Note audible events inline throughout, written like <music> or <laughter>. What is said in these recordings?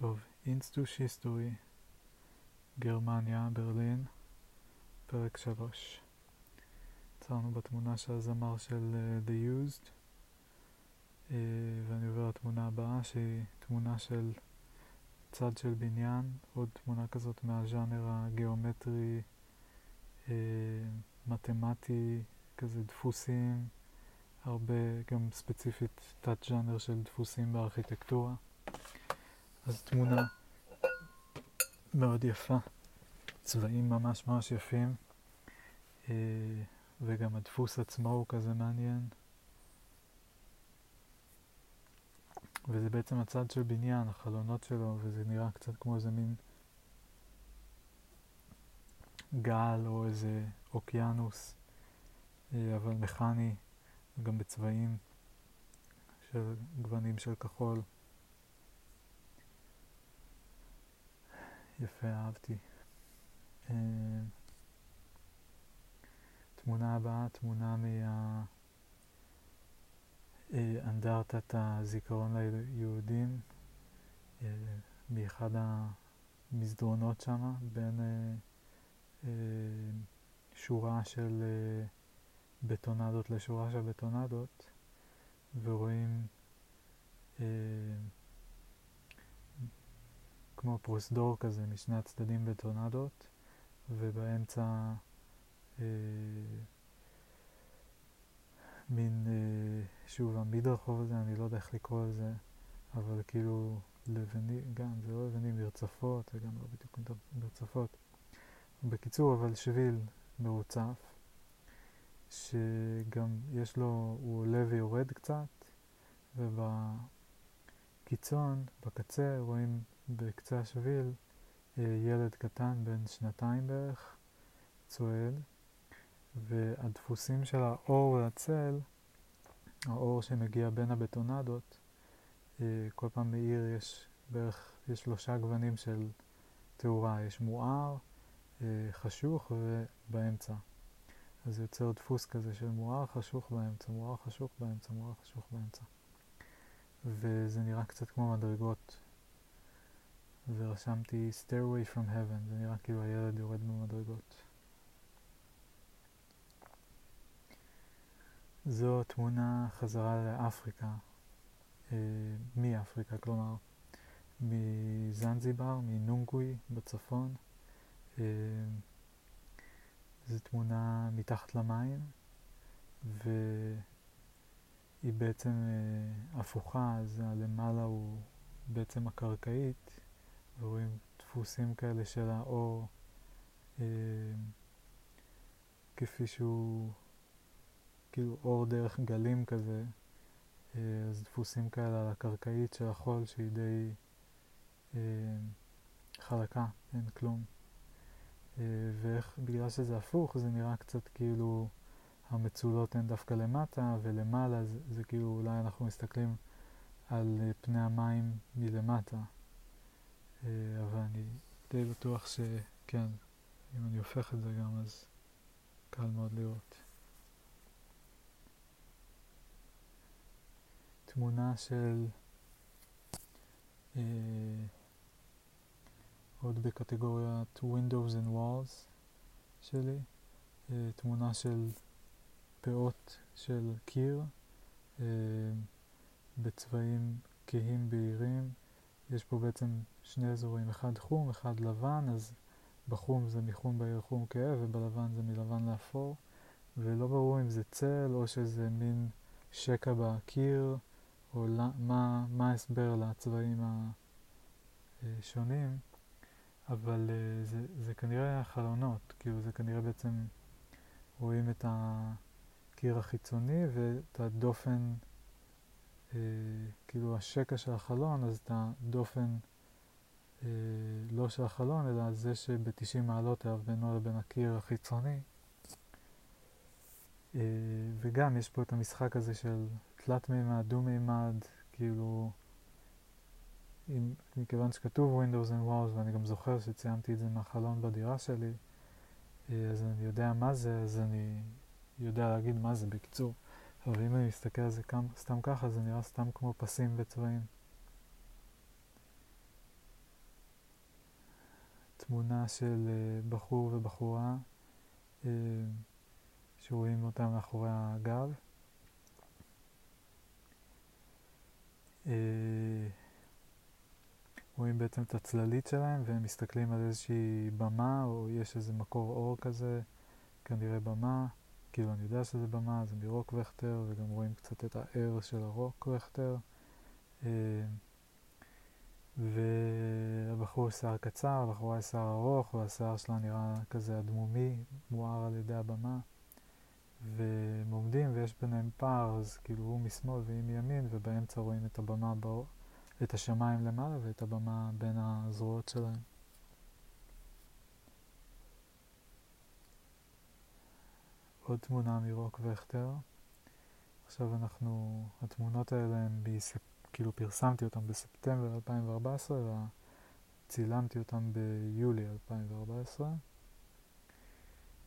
טוב, אינסטוש היסטורי, גרמניה, ברלין, פרק 3. עצרנו בתמונה של הזמר של uh, The Used, uh, ואני עובר לתמונה הבאה שהיא תמונה של צד של בניין, עוד תמונה כזאת מהז'אנר הגיאומטרי, uh, מתמטי, כזה דפוסים, הרבה גם ספציפית תת ז'אנר של דפוסים בארכיטקטורה. אז תמונה מאוד יפה, צבעים ממש ממש יפים, אה, וגם הדפוס עצמו הוא כזה מעניין. וזה בעצם הצד של בניין, החלונות שלו, וזה נראה קצת כמו איזה מין גל או איזה אוקיינוס, אה, אבל מכני, גם בצבעים של גוונים של כחול. יפה, אהבתי. Uh, תמונה הבאה, תמונה מאנדרטת הזיכרון ליהודים, מאחד המסדרונות שם, בין שורה של בטונדות לשורה של בטונדות, ורואים כמו פרוסדור כזה משני הצדדים בטורנדות, ובאמצע אה, מין, אה, שוב, המדרחוב הזה, אני לא יודע איך לקרוא לזה, אבל כאילו לבנים, גם, זה לא לבנים, מרצפות, זה גם לא בדיוק מרצפות. בקיצור, אבל שביל מרוצף, שגם יש לו, הוא עולה ויורד קצת, ובקיצון, בקצה, רואים בקצה השביל אה, ילד קטן בן שנתיים בערך צועד, והדפוסים של האור והצל, האור שמגיע בין הבטונדות, אה, כל פעם מאיר יש בערך, יש שלושה גוונים של תאורה, יש מואר, אה, חשוך ובאמצע. אז זה יוצר דפוס כזה של מואר חשוך באמצע, מואר חשוך באמצע, מואר חשוך באמצע. וזה נראה קצת כמו מדרגות ורשמתי Stairway from Heaven, זה נראה כאילו הילד יורד במדרגות. זו תמונה חזרה לאפריקה, אה, מאפריקה, כלומר מזנזיבר, מנונגוי בצפון. אה, זו תמונה מתחת למים, והיא בעצם אה, הפוכה, אז הלמעלה הוא בעצם הקרקעית, ורואים דפוסים כאלה של האור אה, כפי שהוא כאילו אור דרך גלים כזה, אה, אז דפוסים כאלה על הקרקעית של החול שהיא די אה, חלקה, אין כלום. אה, ובגלל שזה הפוך זה נראה קצת כאילו המצולות הן דווקא למטה ולמעלה זה, זה כאילו אולי אנחנו מסתכלים על אה, פני המים מלמטה. אה, אבל אני די בטוח שכן, אם אני הופך את זה גם אז קל מאוד לראות. תמונה של אה, עוד בקטגוריית Windows and Walls שלי, אה, תמונה של פאות של קיר אה, בצבעים כהים בהירים. יש פה בעצם שני אזורים, אחד חום, אחד לבן, אז בחום זה מחום בעיר חום כהה ובלבן זה מלבן לאפור, ולא ברור אם זה צל או שזה מין שקע בקיר, או מה, מה ההסבר לצבעים השונים, אבל אה, זה, זה כנראה החלונות, כאילו זה כנראה בעצם רואים את הקיר החיצוני ואת הדופן, אה, כאילו השקע של החלון, אז את הדופן אה, לא של החלון, אלא זה שב-90 מעלות היה בינו לבין הקיר החיצוני. אה, וגם יש פה את המשחק הזה של תלת מימד, דו מימד, כאילו, עם, מכיוון שכתוב Windows and Walls, ואני גם זוכר שציימתי את זה מהחלון בדירה שלי, אה, אז אני יודע מה זה, אז אני יודע להגיד מה זה בקיצור. אבל אם אני מסתכל על זה כמה, סתם ככה, זה נראה סתם כמו פסים וצבעים. תמונה של uh, בחור ובחורה uh, שרואים אותם מאחורי הגב. Uh, רואים בעצם את הצללית שלהם והם מסתכלים על איזושהי במה או יש איזה מקור אור כזה, כנראה במה, כאילו אני יודע שזה במה, זה מרוק וכטר וגם רואים קצת את הער של הרוק וכטר. והבחור שיער קצר, הבחורה יש שיער ארוך, והשיער שלה נראה כזה אדמומי, מואר על ידי הבמה. והם עומדים ויש ביניהם פער, אז כאילו הוא משמאל והיא מימין, ובאמצע רואים את הבמה, בא... את השמיים למעלה ואת הבמה בין הזרועות שלהם. עוד תמונה מרוק וכטר. עכשיו אנחנו, התמונות האלה הן בספ... כאילו פרסמתי אותם בספטמבר 2014 וצילמתי אותם ביולי 2014.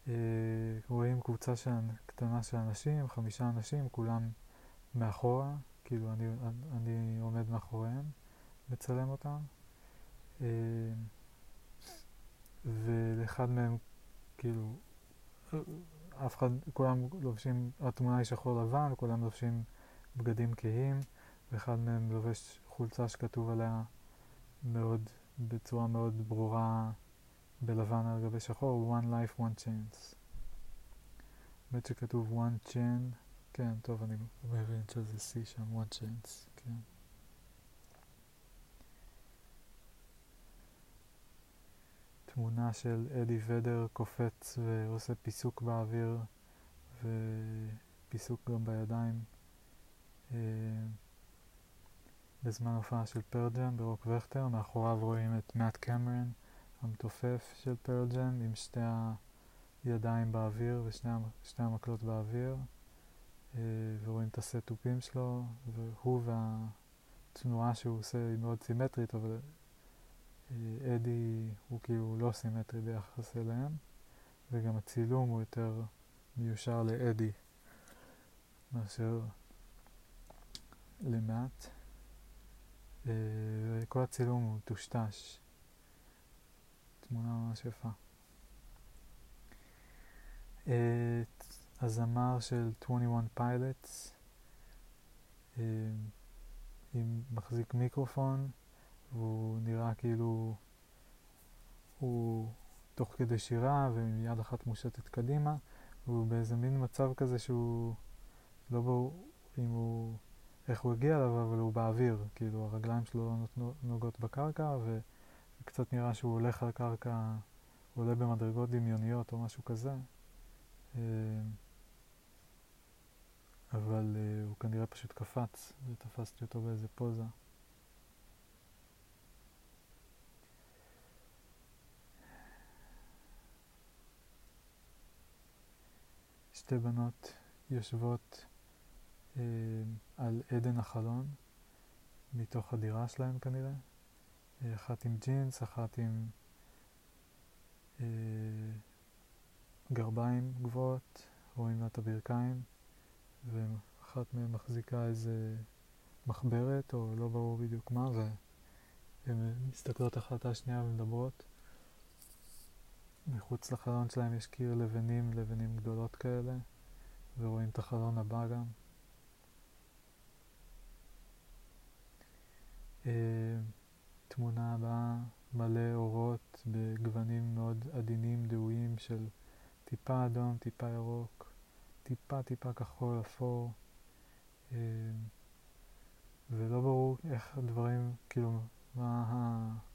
אה, רואים קבוצה של, קטנה של אנשים, חמישה אנשים, כולם מאחורה, כאילו אני, אני עומד מאחוריהם, מצלם אותם. אה, ולאחד מהם, כאילו, אף אחד, כולם לובשים, התמונה היא שחור לבן, כולם לובשים בגדים כהים. ואחד מהם לובש חולצה שכתוב עליה מאוד, בצורה מאוד ברורה בלבן על גבי שחור, One Life, One Chance. באמת שכתוב One Chance, כן, טוב, אני מבין שזה C שם, One Chance, כן. תמונה של אדי ודר קופץ ועושה פיסוק באוויר ופיסוק גם בידיים. אה, בזמן הופעה של פרג'ם ברוק וכטר, מאחוריו רואים את מאט קמרן המתופף של פרג'ם עם שתי הידיים באוויר ושתי המקלות באוויר אה, ורואים את הסטופים שלו והוא והתנועה שהוא עושה היא מאוד סימטרית אבל אדי הוא כאילו לא סימטרי ביחס אליהם וגם הצילום הוא יותר מיושר לאדי מאשר. וכל אה, הצילום הוא טושטש. תמונה ממש יפה. הזמר של 21 Pilots אה, עם מחזיק מיקרופון והוא נראה כאילו הוא תוך כדי שירה ועם יד אחת מושטת קדימה והוא באיזה מין מצב כזה שהוא לא ברור אם הוא איך הוא הגיע אליו, אבל הוא באוויר, כאילו הרגליים שלו לא נוגעות בקרקע, וקצת נראה שהוא הולך על קרקע, הוא עולה במדרגות דמיוניות או משהו כזה. אה, אבל uh, הוא כנראה פשוט קפץ ותפסתי אותו באיזה פוזה. שתי בנות יושבות אה, על עדן החלון, מתוך הדירה שלהם כנראה. אה, אחת עם ג'ינס, אחת עם אה, גרביים גבוהות, רואים לה את הברכיים, ואחת מהן מחזיקה איזה מחברת, או לא ברור בדיוק מה, והן מסתכלות אחת על השנייה ומדברות. מחוץ לחלון שלהם יש קיר לבנים, לבנים גדולות כאלה, ורואים את החלון הבא גם. אה, תמונה הבאה מלא אורות בגוונים מאוד עדינים, דהויים של טיפה אדום, טיפה ירוק, טיפה טיפה כחול אפור, אה, ולא ברור איך הדברים, כאילו, מה ה...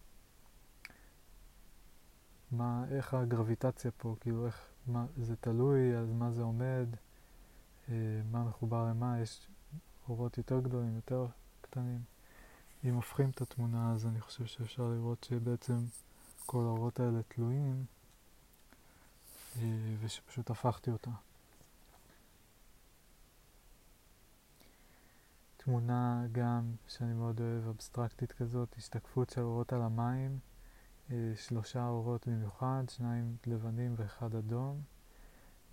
מה, איך הגרביטציה פה, כאילו, איך, מה, זה תלוי, אז מה זה עומד, אה, מה מחובר למה, יש אורות יותר גדולים, יותר קטנים. אם הופכים את התמונה אז אני חושב שאפשר לראות שבעצם כל האורות האלה תלויים אה, ושפשוט הפכתי אותה. תמונה גם שאני מאוד אוהב, אבסטרקטית כזאת, השתקפות של אורות על המים, שלושה אורות במיוחד, שניים לבנים ואחד אדום,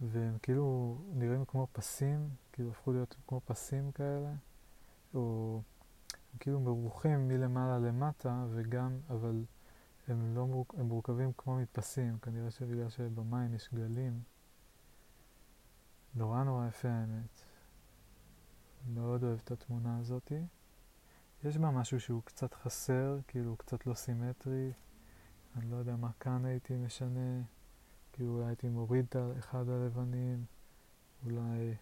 והם כאילו נראים כמו פסים, כאילו הפכו להיות כמו פסים כאלה, או כאילו מרוחים מלמעלה למטה, וגם, אבל הם, לא מורכ... הם מורכבים כמו מפסים, כנראה שבגלל שבמים יש גלים. נורא נורא יפה האמת. מאוד אוהב את התמונה הזאתי. יש בה משהו שהוא קצת חסר, כאילו קצת לא סימטרי. אני לא יודע מה כאן הייתי משנה. כאילו אולי הייתי מוריד את אחד הלבנים. אולי...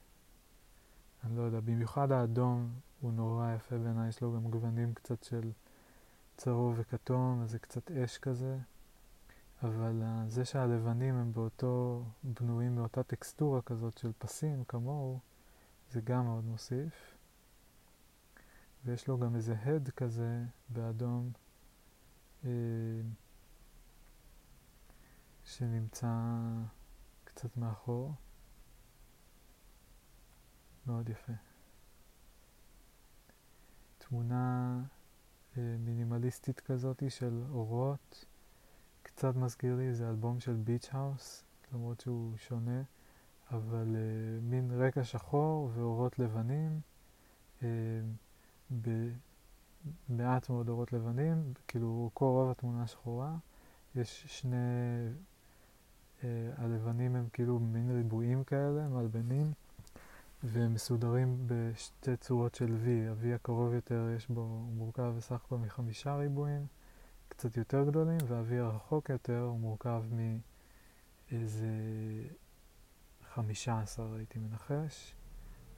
אני לא יודע. במיוחד האדום הוא נורא יפה בעיניי, יש לו גם גוונים קצת של צהוב וכתום, אז זה קצת אש כזה. אבל uh, זה שהלבנים הם באותו, בנויים מאותה טקסטורה כזאת של פסים כמוהו, זה גם מאוד מוסיף. ויש לו גם איזה הד כזה באדום אה, שנמצא קצת מאחור. מאוד יפה. תמונה אה, מינימליסטית כזאת של אורות. קצת מזכיר לי איזה אלבום של ביץ' האוס, למרות שהוא שונה, אבל אה, מין רקע שחור ואורות לבנים. אה, במעט מאוד אורות לבנים, כאילו כל רוב התמונה שחורה, יש שני, הלבנים הם כאילו מין ריבועים כאלה, מלבנים, והם מסודרים בשתי צורות של V. ה-V הקרוב יותר יש בו, הוא מורכב בסך הכל מחמישה ריבועים, קצת יותר גדולים, וה-V הרחוק יותר הוא מורכב מאיזה חמישה עשר הייתי מנחש,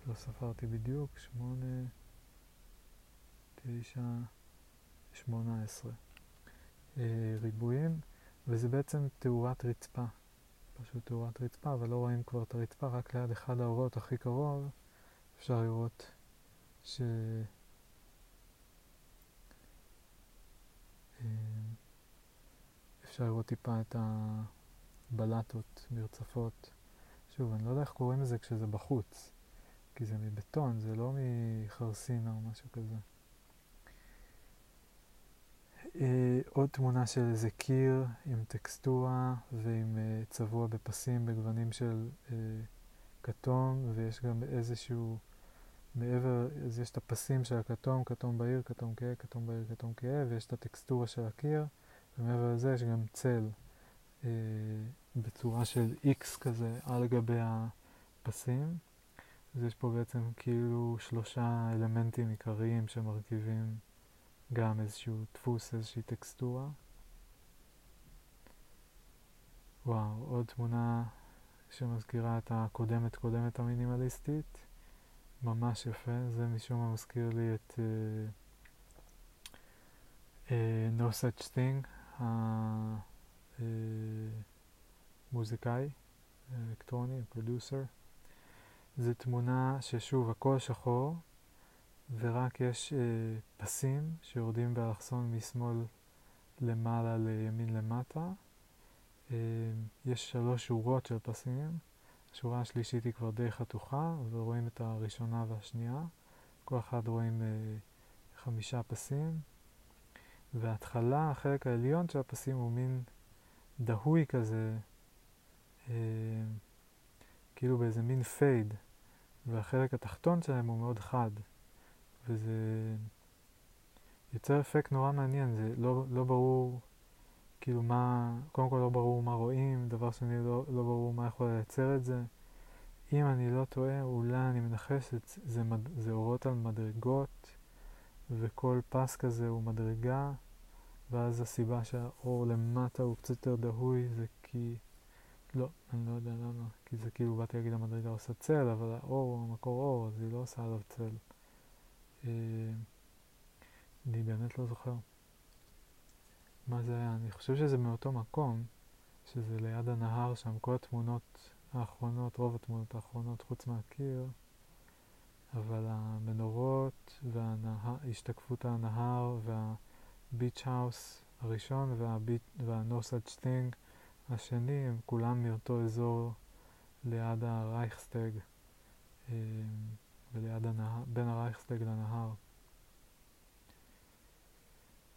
לא ספרתי בדיוק, שמונה... תשע, שמונה עשרה אה, ריבועים, וזה בעצם תאורת רצפה. פשוט תאורת רצפה, אבל לא רואים כבר את הרצפה, רק ליד אחד האורות הכי קרוב אפשר לראות ש... אה, אפשר לראות טיפה את הבלטות מרצפות. שוב, אני לא יודע איך קוראים לזה כשזה בחוץ, כי זה מבטון, זה לא מחרסינה או משהו כזה. אה, עוד תמונה של איזה קיר עם טקסטורה ועם אה, צבוע בפסים בגוונים של אה, כתום, ויש גם איזשהו, מעבר, אז יש את הפסים של הכתום, כתום בהיר, כתום כהה, כתום בהיר, כתום כהה, ויש את הטקסטורה של הקיר, ומעבר לזה יש גם צל אה, בצורה של X כזה על גבי הפסים. אז יש פה בעצם כאילו שלושה אלמנטים עיקריים שמרכיבים גם איזשהו דפוס, איזושהי טקסטורה. וואו, עוד תמונה שמזכירה את הקודמת קודמת המינימליסטית. ממש יפה, זה משום מה מזכיר לי את uh, No Such Thing, המוזיקאי, האלקטרוני, הפרודוסר. זו תמונה ששוב, הכל שחור, ורק יש אה, פסים שיורדים באלכסון משמאל למעלה לימין למטה. אה, יש שלוש שורות של פסים. השורה השלישית היא כבר די חתוכה, ורואים את הראשונה והשנייה. כל אחד רואים אה, חמישה פסים. וההתחלה, החלק העליון של הפסים הוא מין דהוי כזה, אה, כאילו באיזה מין פייד, והחלק התחתון שלהם הוא מאוד חד. וזה יוצר אפקט נורא מעניין, זה לא, לא ברור כאילו מה, קודם כל לא ברור מה רואים, דבר שני לא, לא ברור מה יכול לייצר את זה. אם אני לא טועה, אולי אני מנחש, זה, זה, זה אורות על מדרגות, וכל פס כזה הוא מדרגה, ואז הסיבה שהאור למטה הוא קצת יותר דהוי זה כי, לא, אני לא יודע למה, כי זה כאילו באתי להגיד המדרגה עושה צל, אבל האור הוא המקור אור, אז היא לא עושה עליו צל. אה, אני באמת לא זוכר. מה זה היה? אני חושב שזה מאותו מקום, שזה ליד הנהר שם, כל התמונות האחרונות, רוב התמונות האחרונות חוץ מהקיר, אבל המנורות והשתקפות הנהר וה beach house הראשון such thing השני הם כולם מאותו אזור ליד הרייכסטג. וליד הנהר, בין הרייכסטג לנהר.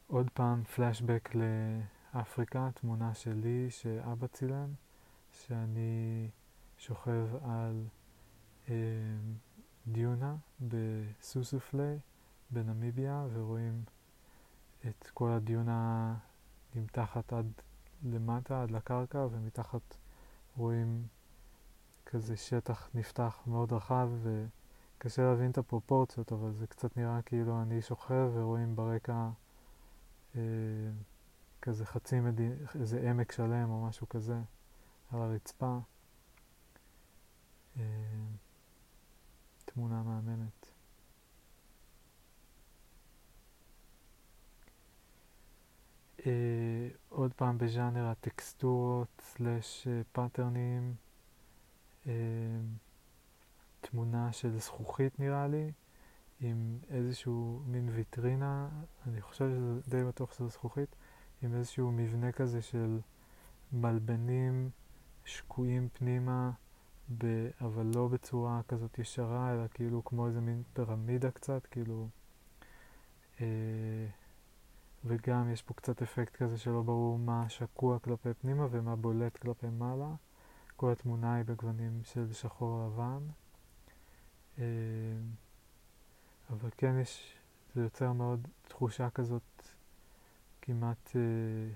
עוד פעם פלashback לאפריקה, תמונה שלי שאבא צילם, שאני שוכב על אה, דיונה בסוסופלי בנמיביה ורואים את כל הדיונה עם תחת עד למטה, עד לקרקע, ומתחת רואים כזה שטח נפתח מאוד רחב, וקשה להבין את הפרופורציות, אבל זה קצת נראה כאילו אני שוכב ורואים ברקע אה, כזה חצי מדינה, איזה עמק שלם או משהו כזה על הרצפה. אה, תמונה מהממת. אה, עוד פעם בז'אנר הטקסטורות slash pattern ים, אה, תמונה של זכוכית נראה לי, עם איזשהו מין ויטרינה, אני חושב שזה די בטוח שזה זכוכית, עם איזשהו מבנה כזה של מלבנים שקועים פנימה, ב, אבל לא בצורה כזאת ישרה, אלא כאילו כמו איזה מין פירמידה קצת, כאילו... אה, וגם יש פה קצת אפקט כזה שלא ברור מה שקוע כלפי פנימה ומה בולט כלפי מעלה. כל התמונה היא בגוונים של שחור לבן. אה, אבל כן יש, זה יוצר מאוד תחושה כזאת כמעט אה,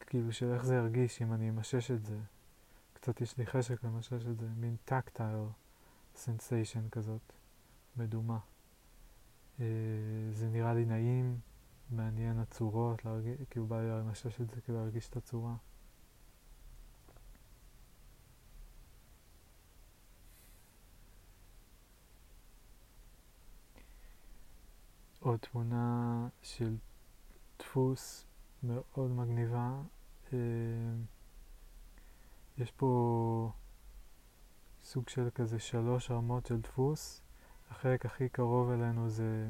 כאילו של איך זה ירגיש אם אני אמשש את זה. קצת יש לי חשק למשש את זה, מין tactile sensation כזאת, מדומה. אה, זה נראה לי נעים, מעניין הצורות, להרגיש, כאילו בא לי למשש את זה כדי להרגיש את הצורה. עוד תמונה של דפוס מאוד מגניבה. אה, יש פה סוג של כזה שלוש רמות של דפוס. החלק הכי קרוב אלינו זה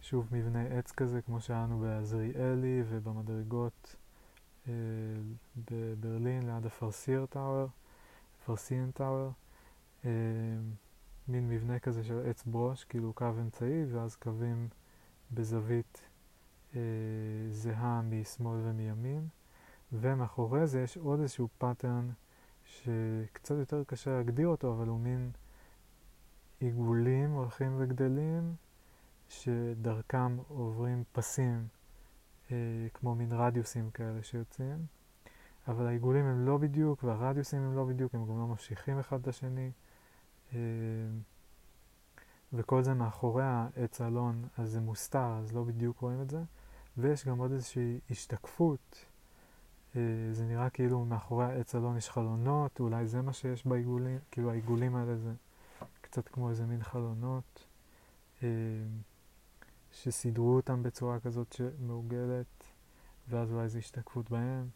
שוב מבנה עץ כזה, כמו שהיה בעזריאלי ובמדרגות אה, בברלין ליד הפרסיר טאוור, פרסיאן טאוור. אה, מין מבנה כזה של עץ ברוש, כאילו קו אמצעי, ואז קווים בזווית אה, זהה משמאל ומימין. ומאחורי זה יש עוד איזשהו pattern שקצת יותר קשה להגדיר אותו, אבל הוא מין עיגולים הולכים וגדלים, שדרכם עוברים פסים, אה, כמו מין רדיוסים כאלה שיוצאים. אבל העיגולים הם לא בדיוק, והרדיוסים הם לא בדיוק, הם גם לא ממשיכים אחד את השני. אה, וכל זה מאחורי העץ אלון, אז זה מוסתר, אז לא בדיוק רואים את זה. ויש גם עוד איזושהי השתקפות. אה, זה נראה כאילו מאחורי העץ אלון יש חלונות, אולי זה מה שיש בעיגולים, כאילו העיגולים האלה זה קצת כמו איזה מין חלונות, אה, שסידרו אותם בצורה כזאת שמעוגלת, ואז אולי זו השתקפות בהם.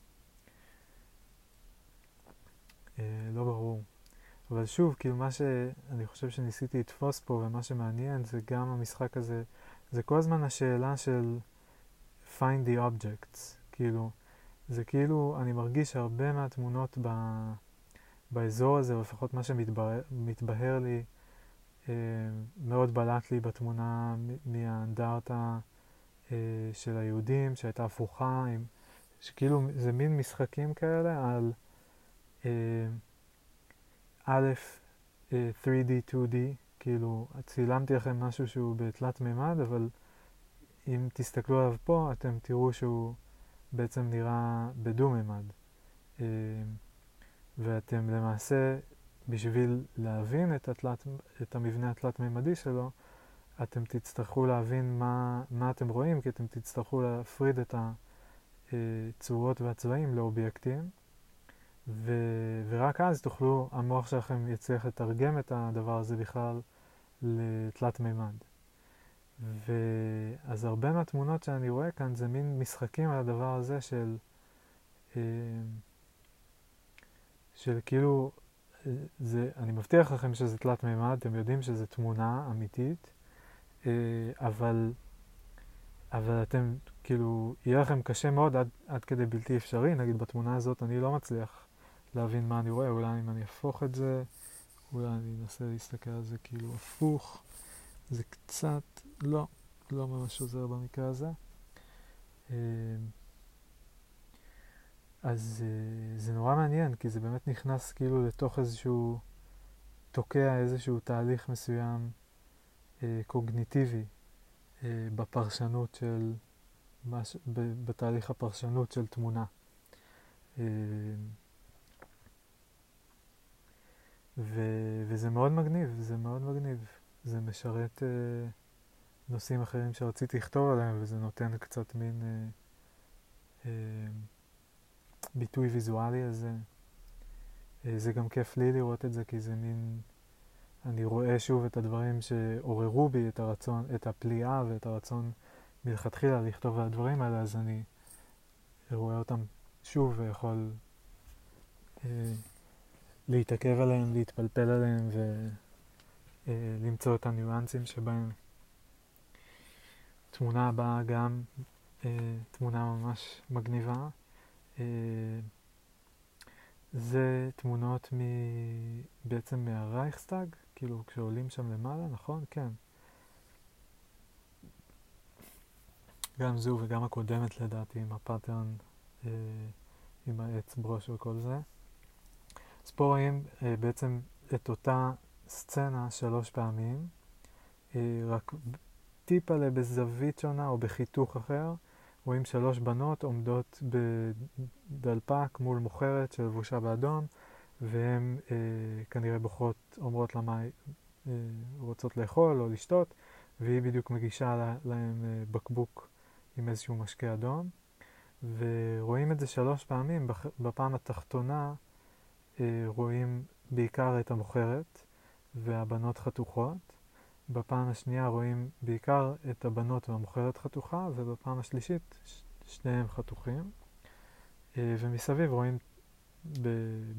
אה, לא ברור. אבל שוב, כאילו מה שאני חושב שניסיתי לתפוס פה ומה שמעניין זה גם המשחק הזה, זה כל הזמן השאלה של find the objects, כאילו, זה כאילו, אני מרגיש שהרבה מהתמונות ב, באזור הזה, או לפחות מה שמתבהר לי, אה, מאוד בלט לי בתמונה מהאנדרטה אה, של היהודים, שהייתה הפוכה, עם, שכאילו זה מין משחקים כאלה על אה, א', 3D, 2D, כאילו צילמתי לכם משהו שהוא בתלת מימד, אבל אם תסתכלו עליו פה, אתם תראו שהוא בעצם נראה בדו-מימד. ואתם למעשה בשביל להבין את, התלת, את המבנה התלת-מימדי שלו, אתם תצטרכו להבין מה, מה אתם רואים, כי אתם תצטרכו להפריד את הצורות והצבעים לאובייקטים, ו, ורק אז תוכלו, המוח שלכם יצליח לתרגם את הדבר הזה בכלל לתלת-מימד. ואז הרבה מהתמונות שאני רואה כאן זה מין משחקים על הדבר הזה של, אה, של כאילו זה, אני מבטיח לכם שזה תלת מימד, אתם יודעים שזה תמונה אמיתית, אה, אבל, אבל אתם, כאילו, יהיה לכם קשה מאוד עד, עד כדי בלתי אפשרי, נגיד בתמונה הזאת אני לא מצליח להבין מה אני רואה, אולי אם אני אהפוך את זה, אולי אני אנסה להסתכל על זה כאילו הפוך, זה קצת, לא, לא ממש עוזר במקרה הזה. אה, אז uh, זה נורא מעניין, כי זה באמת נכנס כאילו לתוך איזשהו, תוקע איזשהו תהליך מסוים uh, קוגניטיבי uh, בפרשנות של בתהליך הפרשנות של תמונה. ו, וזה מאוד מגניב, זה מאוד מגניב. זה משרת אה, נושאים אחרים שרציתי לכתוב עליהם, וזה נותן קצת מין אה, אה, ביטוי ויזואלי הזה. אה, זה גם כיף לי לראות את זה, כי זה מין... אני רואה שוב את הדברים שעוררו בי את הרצון, את הפליאה ואת הרצון מלכתחילה לכתוב על הדברים האלה, אז אני רואה אותם שוב ויכול אה, להתעכב עליהם, להתפלפל עליהם ולמצוא אה, את הניואנסים שבהם. תמונה הבאה גם אה, תמונה ממש מגניבה. אה, זה תמונות מ... בעצם מהרייכסטאג, כאילו כשעולים שם למעלה, נכון? כן. גם זו וגם הקודמת לדעתי עם ה pattern, אה, עם העץ ברוש וכל זה. אז פה רואים אה, בעצם את אותה סצנה שלוש פעמים, אה, רק טיפה בזווית שונה או בחיתוך אחר. רואים שלוש בנות עומדות בדלפק מול מוכרת שלבושה באדום, והן אה, כנראה בוחרות, אומרות לה מה אה, רוצות לאכול או לשתות, והיא בדיוק מגישה להם אה, בקבוק עם איזשהו משקה אדום. ורואים את זה שלוש פעמים, בפעם התחתונה רואים בעיקר את המוכרת והבנות חתוכות, בפעם השנייה רואים בעיקר את הבנות והמוכרת חתוכה, ובפעם השלישית שניהם חתוכים. אה, ומסביב רואים,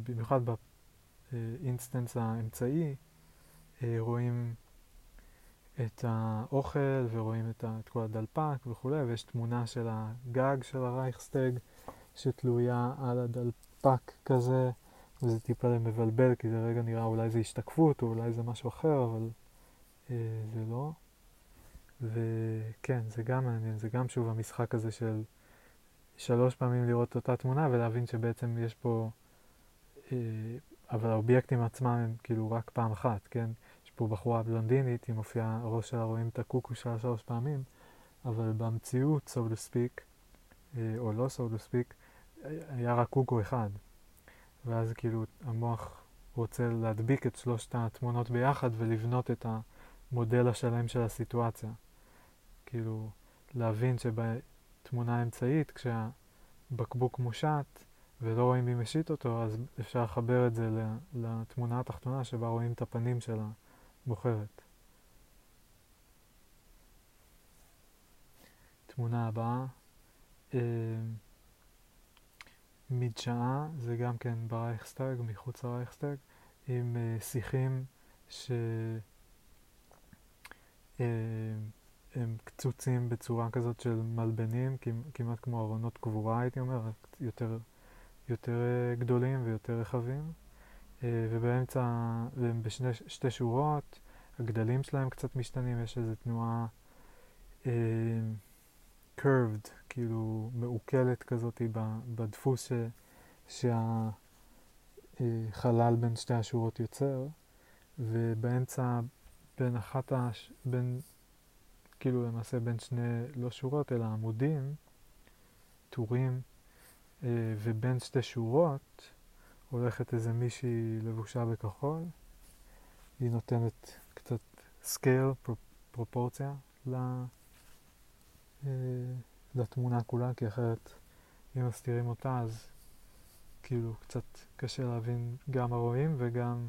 במיוחד ב instance האמצעי, אה, רואים את האוכל ורואים את, את כל הדלפק וכולי, ויש תמונה של הגג של הרייכסטג שתלויה על הדלפק כזה, וזה טיפה מבלבל, כי זה רגע נראה אולי זה השתקפות או אולי זה משהו אחר, אבל אה, זה לא. וכן, זה גם מעניין, זה גם שוב המשחק הזה של שלוש פעמים לראות אותה תמונה ולהבין שבעצם יש פה, אה, אבל האובייקטים עצמם הם כאילו רק פעם אחת, כן? יש פה בחורה בלונדינית, היא מופיעה, הראש שלה רואים את הקוקו שלה שלוש פעמים, אבל במציאות, so to speak, אה, או לא so to speak, היה רק קוקו אחד. ואז כאילו המוח רוצה להדביק את שלושת התמונות ביחד ולבנות את. המודל השלם של הסיטואציה. כאילו, להבין שבתמונה האמצעית, כשהבקבוק מושט ולא רואים מי משית אותו, אז אפשר לחבר את זה לתמונה התחתונה שבה רואים את הפנים של הבוחרת. תמונה הבאה, אה, מדשאה, זה גם כן ברייכסטאג, מחוץ לרייכסטאג, עם אה, שיחים ש... אה, הם קצוצים בצורה כזאת של מלבנים, כמעט כמו ארונות קבורה הייתי אומר, יותר, יותר אה, גדולים ויותר רחבים. אה, ובאמצע, הם בשתי שורות, הגדלים שלהם קצת משתנים, יש איזו תנועה uh, curved, כאילו מעוקלת כזאת בדפוס ש, שהחלל בין שתי השורות יוצר, ובאמצע בין אחת, הש... בין, כאילו למעשה בין שני, לא שורות, אלא עמודים, טורים, אה, ובין שתי שורות הולכת איזה מישהי לבושה בכחול. היא נותנת קצת scale, פר, פרופורציה ל, לתמונה כולה, כי אחרת אם מסתירים אותה אז כאילו קצת קשה להבין גם הרואים וגם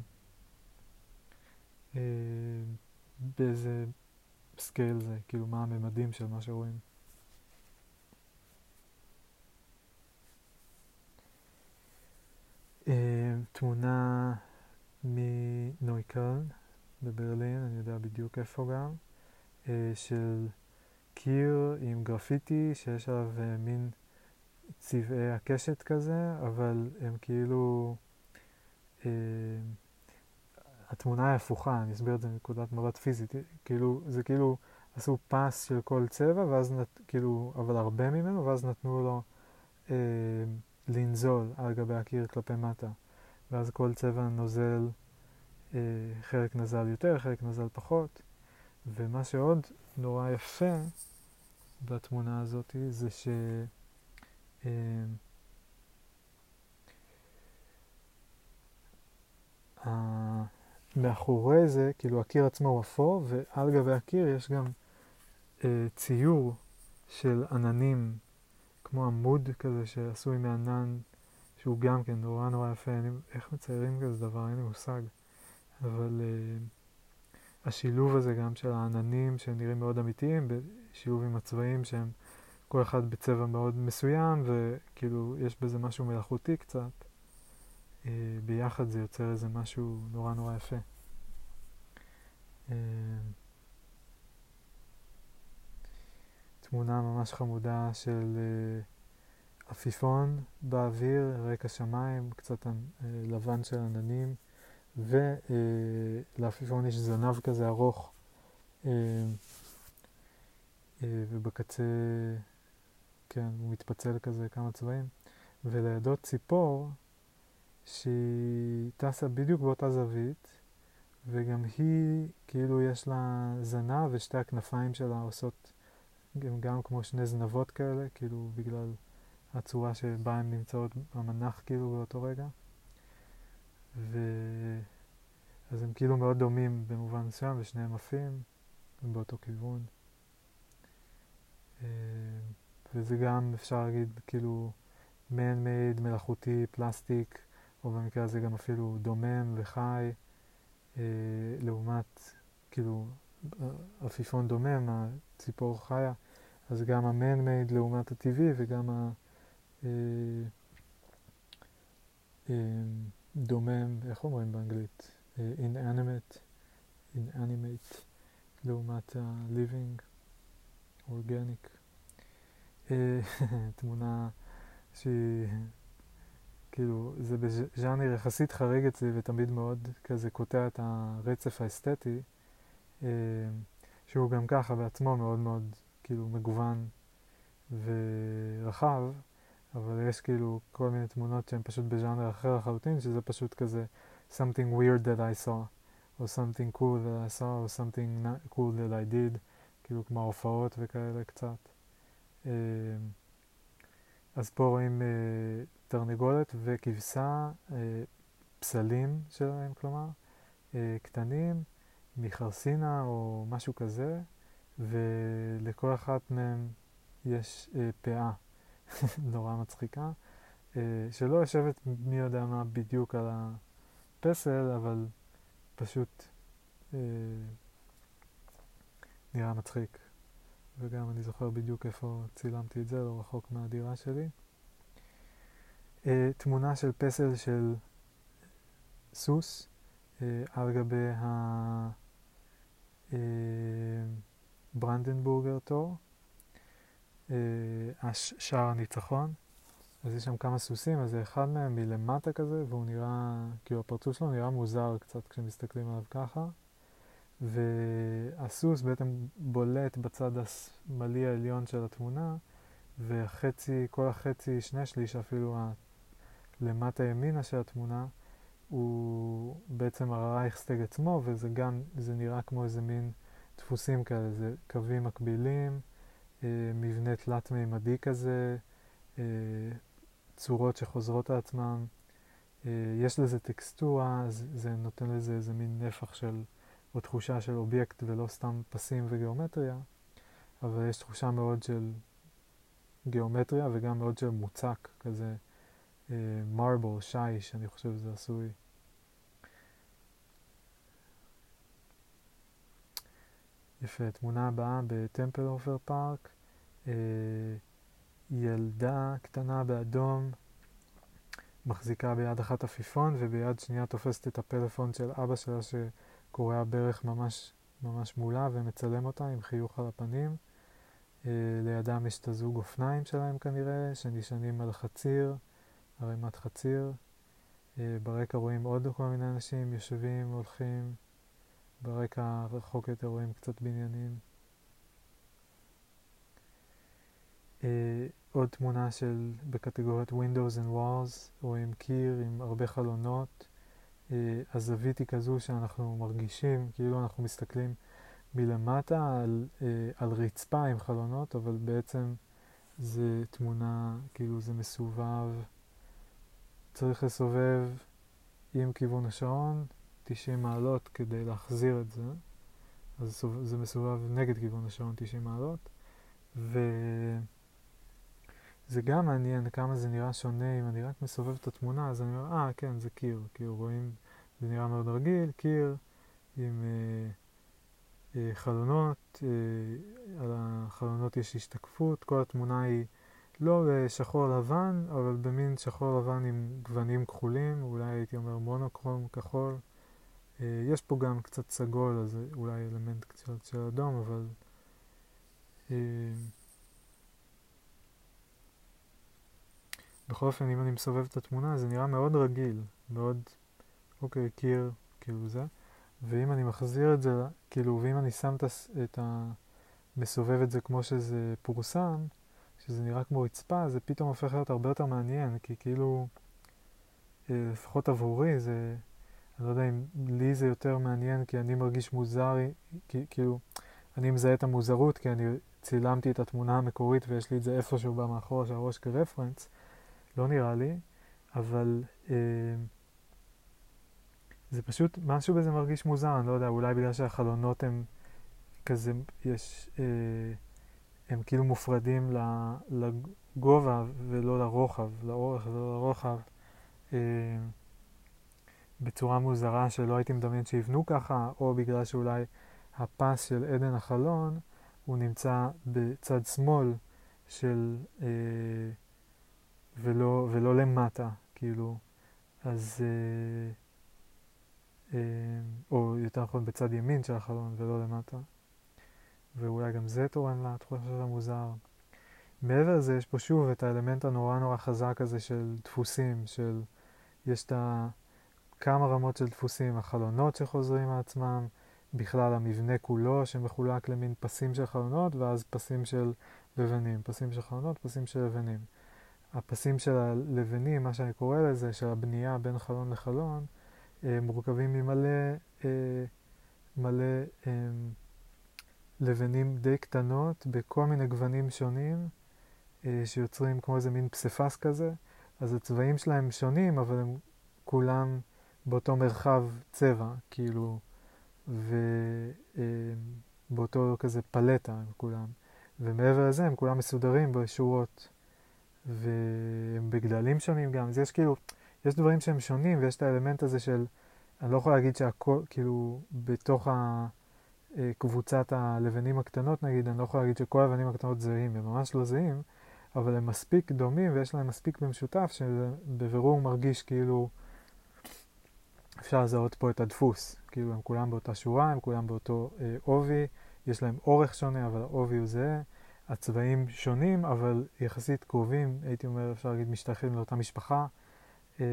אה, באיזה scale זה, כאילו מה הממדים של מה שרואים. אה, תמונה מנויקלן בברלין, אני יודע בדיוק איפה גם, אה, של קיר עם גרפיטי שיש עליו מין צבעי הקשת כזה, אבל הם כאילו... התמונה היא הפוכה, אני אסביר את זה מנקודת מבט פיזית, כאילו, זה כאילו עשו פס של כל צבע, ואז נת, כאילו, אבל הרבה ממנו, ואז נתנו לו אה, לנזול על גבי הקיר כלפי מטה, ואז כל צבע נוזל, אה, חלק נזל יותר, חלק נזל פחות, ומה שעוד נורא יפה, בתמונה הזאת זה ש... אה, מאחורי זה, כאילו הקיר עצמו הוא אפור, ועל גבי הקיר יש גם אה, ציור של עננים, כמו עמוד כזה שעשוי מענן, שהוא גם כן נורא נורא יפה. אני, איך מציירים כזה דבר? אין לי מושג. אבל אה, השילוב הזה גם של העננים שנראים מאוד אמיתיים, בשילוב עם הצבעים שהם כל אחד בצבע מאוד מסוים, וכאילו יש בזה משהו מלאכותי קצת. אה, ביחד זה יוצר איזה משהו נורא נורא יפה. אה, תמונה ממש חמודה של אה, עפיפון באוויר, רקע שמיים, קצת לבן של עננים, ולעפיפון יש זנב כזה ארוך, אה, אה, ובקצה, כן, הוא מתפצל כזה כמה צבעים, ולידו ציפור שהיא טסה בדיוק באותה זווית, וגם היא, כאילו יש לה זנב ושתי הכנפיים שלה עושות גם, גם כמו שני זנבות כאלה, כאילו בגלל הצורה שבה הן נמצאות במנח כאילו באותו רגע. ו... אז הם כאילו מאוד דומים במובן מסוים, ושניהם עפים, הם באותו כיוון. אה, וזה גם, אפשר להגיד, כאילו man-made, מלאכותי, פלסטיק, או במקרה הזה גם אפילו דומם וחי, אה, לעומת, כאילו, עפיפון דומם, הציפור חיה, אז גם ה-man-made לעומת הטבעי וגם ה... אה, אה, דומם, איך אומרים באנגלית? אה, inanimate, inanimate לעומת ה-living, organic. <laughs> תמונה שהיא, כאילו, זה בז'אנר יחסית חריג אצלי ותמיד מאוד כזה קוטע את הרצף האסתטי. שהוא גם ככה בעצמו מאוד מאוד כאילו מגוון ורחב, אבל יש כאילו כל מיני תמונות שהן פשוט בז'אנר אחר לחלוטין, שזה פשוט כזה something weird that I saw, או something cool that I saw, או something cool that I did, כאילו כמו הופעות וכאלה קצת. אה, אז פה רואים אה, תרנגולת וכבשה, אה, פסלים שלהם כלומר, קטנים. מחרסינה או משהו כזה, ולכל אחת מהן יש אה, פאה <laughs> נורא מצחיקה, אה, שלא יושבת מי יודע מה בדיוק על הפסל, אבל פשוט אה, נראה מצחיק. וגם אני זוכר בדיוק איפה צילמתי את זה, לא רחוק מהדירה שלי. אה, תמונה של פסל של סוס על גבי ה... ברנדנבורגר תור, אה, שער הניצחון. אז יש שם כמה סוסים, אז זה אחד מהם מלמטה כזה, והוא נראה, כאילו הפרצוף שלו נראה מוזר קצת כשמסתכלים עליו ככה. והסוס בעצם בולט בצד השמאלי העליון של התמונה, והחצי, כל החצי, שני שליש אפילו למטה ימינה של התמונה, הוא בעצם הרייכסטג עצמו, וזה גם, זה נראה כמו איזה מין דפוסים כאלה, זה קווים מקבילים, אה, מבנה תלת-מימדי כזה, אה, צורות שחוזרות על עצמן. אה, יש לזה טקסטורה, זה, זה נותן לזה איזה מין נפח של, או תחושה של אובייקט ולא סתם פסים וגיאומטריה, אבל יש תחושה מאוד של גיאומטריה וגם מאוד של מוצק, כזה מרבל, שיש, אני חושב שזה עשוי. יפה, תמונה הבאה בטמפל אופר פארק, אה, ילדה קטנה באדום מחזיקה ביד אחת עפיפון וביד שנייה תופסת את הפלאפון של אבא שלה שקורע ברך ממש, ממש מולה ומצלם אותה עם חיוך על הפנים. אה, לידם יש את הזוג אופניים שלהם כנראה, שנשענים על חציר, ערימת חציר. אה, ברקע רואים עוד כל מיני אנשים יושבים, הולכים. ברקע רחוק יותר רואים קצת בניינים. Uh, עוד תמונה של, בקטגוריית Windows and Walls, רואים קיר עם הרבה חלונות. Uh, הזווית היא כזו שאנחנו מרגישים, כאילו אנחנו מסתכלים מלמטה על, אה, על רצפה עם חלונות, אבל בעצם זה תמונה, כאילו זה מסובב, צריך לסובב עם כיוון השעון 90 מעלות כדי להחזיר את זה, אז זה מסובב נגד כיוון השעון 90 מעלות, וזה גם מעניין כמה זה נראה שונה אם אני רק מסובב את התמונה, אז אני אומר, אה, כן, זה קיר, כאילו רואים, זה נראה מאוד רגיל, קיר עם... אה, אה, חלונות, אה, על החלונות יש השתקפות, כל התמונה היא לא בשחור לבן, אבל במין שחור לבן עם גוונים כחולים, אולי הייתי אומר מונוקרום כחול. אה, יש פה גם קצת סגול, אז אולי אלמנט קצת של אדום, אבל... בכל אופן, אם אני מסובב את התמונה, זה נראה מאוד רגיל, מאוד, אוקיי, קיר, כאילו זה. ואם אני מחזיר את זה, כאילו, ואם אני שם את ה... מסובב את זה כמו שזה פורסם, שזה נראה כמו רצפה, זה פתאום הופך להיות הרבה יותר מעניין, כי כאילו, אה, לפחות עבורי זה, אני לא יודע אם לי זה יותר מעניין, כי אני מרגיש מוזר, כי, כאילו, אני מזהה את המוזרות, כי אני צילמתי את התמונה המקורית ויש לי את זה איפשהו במאחורה של הראש כרפרנס, לא נראה לי, אבל... אה, זה פשוט, משהו בזה מרגיש מוזר, אני לא יודע, אולי בגלל שהחלונות הם כזה, יש, אה, הם כאילו מופרדים לגובה ולא לרוחב, לאורך ולא לרוחב, אה, בצורה מוזרה שלא הייתי מדמיין שיבנו ככה, או בגלל שאולי הפס של עדן החלון הוא נמצא בצד שמאל של, אה, ולא, ולא למטה, כאילו, אז... אה, אה, או יותר נכון בצד ימין של החלון ולא למטה. ואולי גם זה תורם לתחושה של המוזר. מעבר לזה יש פה שוב את האלמנט הנורא נורא חזק הזה של דפוסים, של יש את כמה רמות של דפוסים, החלונות שחוזרים מעצמם, בכלל המבנה כולו שמחולק למין פסים של חלונות ואז פסים של לבנים, פסים של חלונות, פסים של לבנים. הפסים של הלבנים, מה שאני קורא לזה, של הבנייה בין חלון לחלון, אה, מורכבים ממלא אה, מלא אה, לבנים די קטנות בכל מיני גוונים שונים שיוצרים כמו איזה מין פסיפס כזה. אז הצבעים שלהם שונים, אבל הם כולם באותו מרחב צבע, כאילו, ובאותו כזה פלטה הם כולם. ומעבר לזה הם כולם מסודרים בשורות, והם בגדלים שונים גם. אז יש כאילו, יש דברים שהם שונים ויש את האלמנט הזה של, אני לא יכול להגיד שהכל, כאילו, בתוך קבוצת הלבנים הקטנות נגיד, אני לא יכול להגיד שכל הלבנים הקטנות זהים, הם ממש לא זהים, אבל הם מספיק דומים ויש להם מספיק במשותף שבבירור מרגיש כאילו אפשר לזהות פה את הדפוס, כאילו הם כולם באותה שורה, הם כולם באותו אה, עובי, יש להם אורך שונה אבל העובי הוא זהה, הצבעים שונים אבל יחסית קרובים, הייתי אומר אפשר להגיד משתייכים לאותה משפחה. אמ,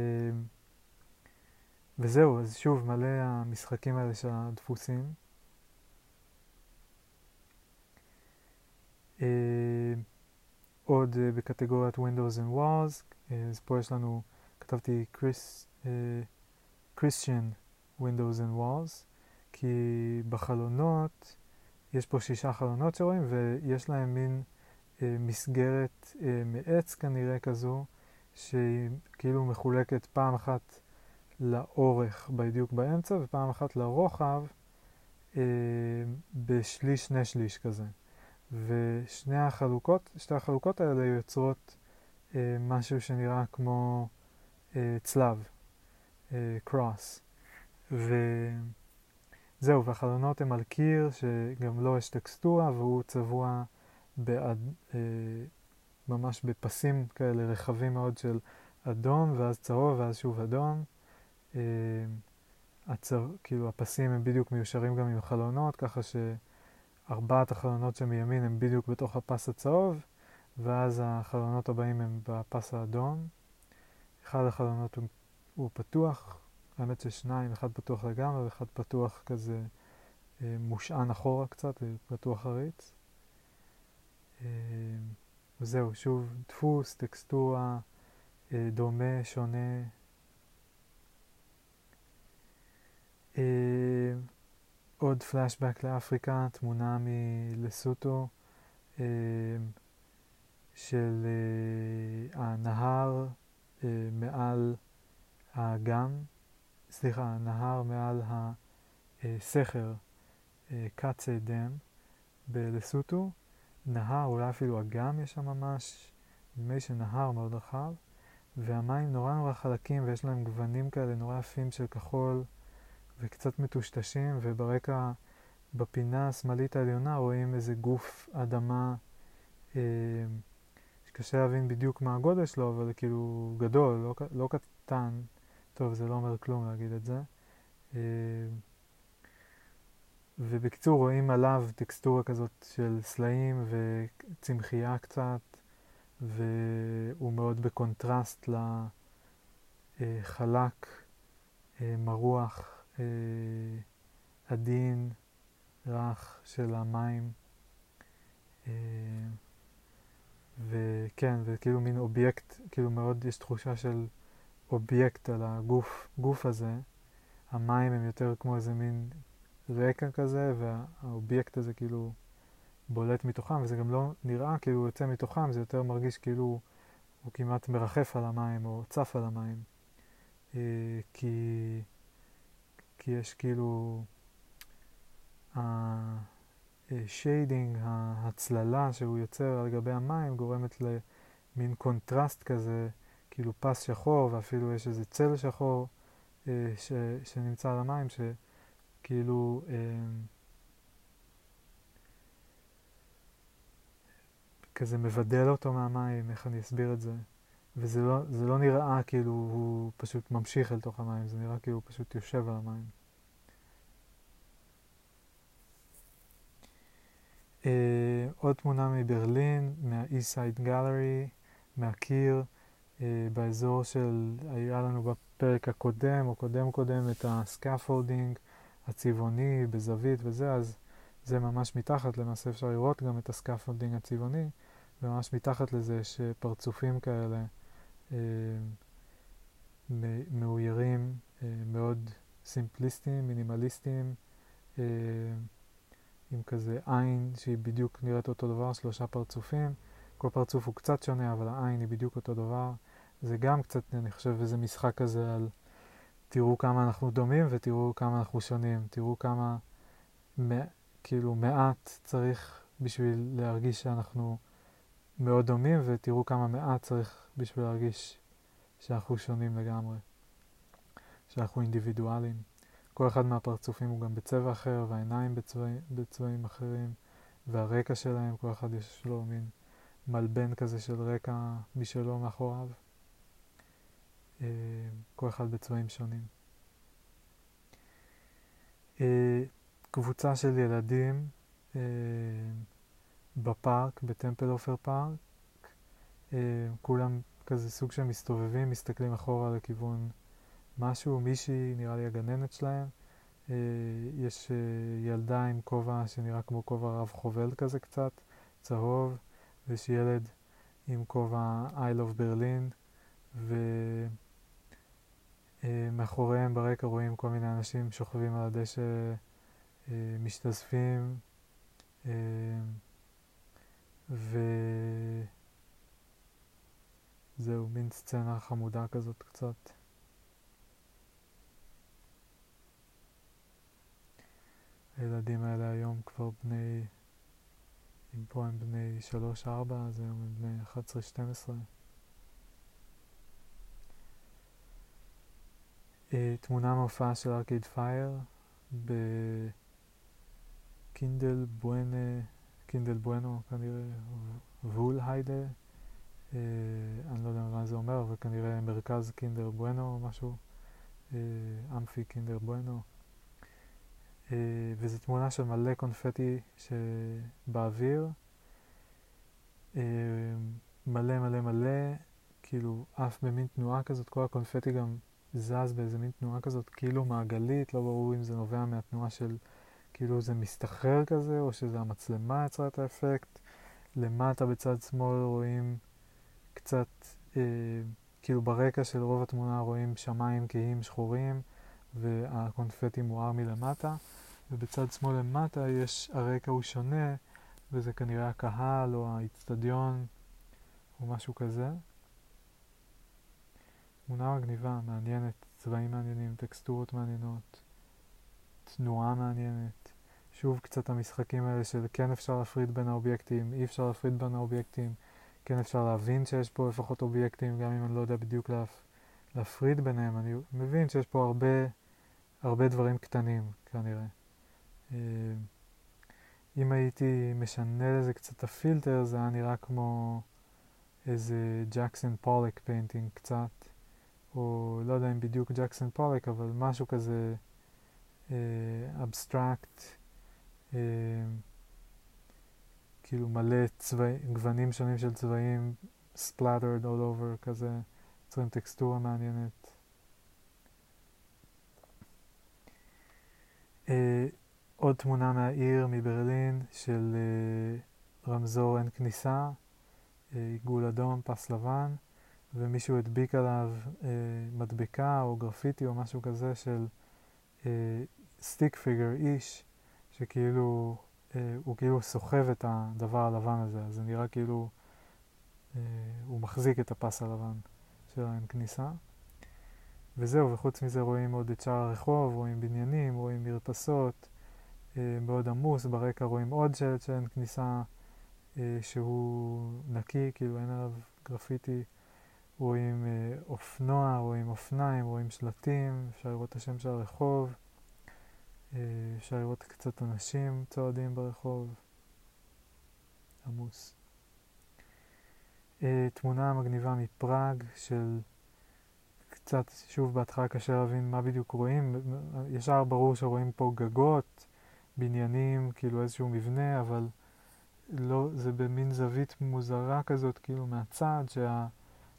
וזהו, אז שוב, מלא המשחקים האלה של הדפוסים. אמ, עוד אה, בקטגוריית Windows and Walls, אז פה יש לנו, כתבתי אה, Christian Windows and Walls, כי בחלונות, יש פה שישה חלונות שרואים, ויש להם מין אה, מסגרת מעץ כנראה כזו, שהיא כאילו מחולקת פעם אחת לאורך בדיוק באמצע ופעם אחת לרוחב אה, בשליש, שני שליש כזה. ושני החלוקות, שתי החלוקות האלה יוצרות אה, משהו שנראה כמו אה, צלב, אה, cross. וזהו, והחלונות הם על קיר שגם לו יש טקסטורה והוא צבוע בעד, אה, ממש בפסים כאלה רחבים מאוד של אדום, ואז צהוב, ואז שוב אדום. אה, הצו, כאילו הפסים הם בדיוק מיושרים גם עם חלונות, ככה שארבעת החלונות שמימין הם בדיוק בתוך הפס הצהוב, ואז החלונות הבאים הם בפס האדום. אחד החלונות הוא, הוא פתוח, האמת ששניים, אחד פתוח לגמרי ואחד פתוח כזה אה, מושען אחורה קצת, פתוח חריץ. אה, וזהו, שוב, דפוס, טקסטורה, אה, דומה, שונה. אה, עוד פלashback לאפריקה, תמונה מלסוטו אה, של אה, הנהר אה, מעל האגם, סליחה, הנהר מעל הסכר קאצה דם בלסוטו, נהר, אולי אפילו אגם יש שם ממש, נדמה לי שנהר מאוד רחב, והמים נורא נורא חלקים ויש להם גוונים כאלה נורא יפים של כחול וקצת מטושטשים, וברקע, בפינה השמאלית העליונה רואים איזה גוף אדמה אה, שקשה להבין בדיוק מה הגודל שלו, אבל כאילו גדול, לא, לא קטן. טוב, זה לא אומר כלום להגיד את זה. אה, ובקיצור רואים עליו טקסטורה כזאת של סלעים וצמחייה קצת, והוא מאוד בקונטרסט לחלק, אה, מרוח, אה, עדין, רך של המים. וכן, וכאילו מין אובייקט, כאילו מאוד יש תחושה של אובייקט על הגוף גוף הזה. המים הם יותר כמו איזה מין רקע כזה, והאובייקט הזה כאילו בולט מתוכם, וזה גם לא נראה כאילו הוא יוצא מתוכם, זה יותר מרגיש כאילו הוא כמעט מרחף על המים או צף על המים. אה, כי, כי יש כאילו ה shading, ההצללה שהוא יוצר על גבי המים גורמת למין קונטרסט כזה, כאילו פס שחור ואפילו יש איזה צל שחור אה, ש, שנמצא על המים, ש... כאילו אה, כזה מבדל אותו מהמים, איך אני אסביר את זה? וזה לא, לא נראה כאילו הוא פשוט ממשיך אל תוך המים, זה נראה כאילו הוא פשוט יושב על המים. Uh, עוד תמונה מברלין, מה-East Side Gallery, מהקיר, באזור של, היה לנו בפרק הקודם, או קודם קודם, את ה scaffolding, הצבעוני בזווית וזה, אז זה ממש מתחת, למעשה אפשר לראות גם את ה scaffolding הצבעוני, וממש מתחת לזה יש פרצופים כאלה אה, מאוירים, אה, מאוד סימפליסטיים, מינימליסטיים, אה, עם כזה עין שהיא בדיוק נראית אותו דבר, שלושה פרצופים. כל פרצוף הוא קצת שונה, אבל העין היא בדיוק אותו דבר. זה גם קצת, אני חושב, איזה משחק כזה על תראו כמה אנחנו דומים ותראו כמה אנחנו שונים. תראו כמה, כאילו, מעט צריך בשביל להרגיש שאנחנו מאוד דומים, ותראו כמה מעט צריך בשביל להרגיש שאנחנו שונים לגמרי. שאנחנו אינדיבידואלים. כל אחד מהפרצופים הוא גם בצבע אחר, והעיניים בצבעים, בצבעים אחרים, והרקע שלהם, כל אחד יש לו מין מלבן כזה של רקע משלו מאחוריו. אה, כל אחד בצבעים שונים. אה, קבוצה של ילדים אה, בפארק, בטמפל עופר פארק, כולם כזה סוג של מסתובבים, מסתכלים אחורה לכיוון משהו, מישהי, נראה לי הגננת שלהם. יש ילדה עם כובע שנראה כמו כובע רב חובל כזה קצת, צהוב, ויש ילד עם כובע I love Berlin, ו... אה, ברקע רואים כל מיני אנשים שוכבים על הדשא, אה, משתזפים, אה, וזהו, מין סצנה חמודה כזאת קצת. הילדים האלה היום כבר בני, אם פה הם בני 3-4, אז היום הם בני 11-12. אה, תמונה מהופעה של ארקיד פייר בקינדל בואנה, קינדל בואנו כנראה, וול היידה, אה, אני לא יודע מה זה אומר, אבל כנראה מרכז קינדר בואנו או משהו, אה, אמפי קינדר בואנו. וזו תמונה של מלא קונפטי שבאוויר, מלא מלא מלא, כאילו עף במין תנועה כזאת, כל הקונפטי גם זז באיזה מין תנועה כזאת כאילו מעגלית, לא ברור אם זה נובע מהתנועה של כאילו זה מסתחרר כזה, או שזה המצלמה יצרה את האפקט. למטה בצד שמאל רואים קצת, אה, כאילו ברקע של רוב התמונה רואים שמיים כהים שחורים והקונפטי מואר מלמטה, ובצד שמאל למטה יש, הרקע הוא שונה, וזה כנראה הקהל או האיצטדיון או משהו כזה. תמונה מגניבה, מעניינת, צבעים מעניינים, טקסטורות מעניינות, תנועה מעניינת. שוב קצת המשחקים האלה של כן אפשר להפריד בין האובייקטים, אי אפשר להפריד בין האובייקטים, כן אפשר להבין שיש פה לפחות אובייקטים, גם אם אני לא יודע בדיוק להפ... להפריד ביניהם, אני מבין שיש פה הרבה, הרבה דברים קטנים כנראה. אה, אם הייתי משנה לזה קצת הפילטר, זה היה נראה כמו איזה ג'קסון פולק painting קצת, או לא יודע אם בדיוק ג'קסון פולק, אבל משהו כזה אבסטרקט, אה, אה, כאילו מלא צבע, גוונים שונים של צבעים, splattered all over כזה, יוצרים טקסטורה מעניינת. אה, עוד תמונה מהעיר, מברלין, של uh, רמזור אין כניסה, uh, עיגול אדום, פס לבן, ומישהו הדביק עליו uh, מדבקה או גרפיטי או משהו כזה של סטיק פיגר, איש, שכאילו, uh, הוא כאילו סוחב את הדבר הלבן הזה, אז זה נראה כאילו uh, הוא מחזיק את הפס הלבן של האין כניסה. וזהו, וחוץ מזה רואים עוד את שאר הרחוב, רואים בניינים, רואים מרפסות, אה, מאוד עמוס, ברקע רואים עוד שלט שאין כניסה אה, שהוא נקי, כאילו אין עליו גרפיטי, רואים אה, אופנוע, רואים אופניים, רואים שלטים, אפשר לראות את השם של הרחוב, אפשר לראות קצת אנשים צועדים ברחוב, עמוס. תמונה מגניבה מפראג של קצת, שוב בהתחלה קשה להבין מה בדיוק רואים, ישר ברור שרואים פה גגות, בניינים, כאילו איזשהו מבנה, אבל לא, זה במין זווית מוזרה כזאת, כאילו מהצד, שלא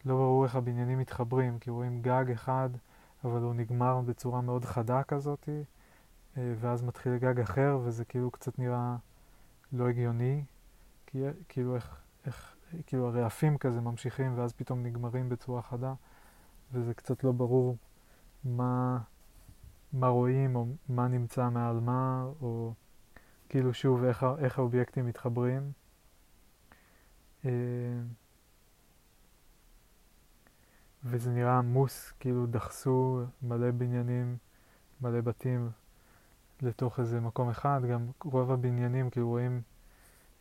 ברור איך הבניינים מתחברים, כי רואים גג אחד, אבל הוא נגמר בצורה מאוד חדה כזאת, אה, ואז מתחיל גג אחר, וזה כאילו קצת נראה לא הגיוני, כי, כאילו איך, איך, כאילו הרעפים כזה ממשיכים, ואז פתאום נגמרים בצורה חדה, וזה קצת לא ברור מה... מה רואים, או מה נמצא מעל מה, או כאילו שוב איך, איך האובייקטים מתחברים. אה, וזה נראה עמוס, כאילו דחסו מלא בניינים, מלא בתים לתוך איזה מקום אחד, גם רוב הבניינים כאילו רואים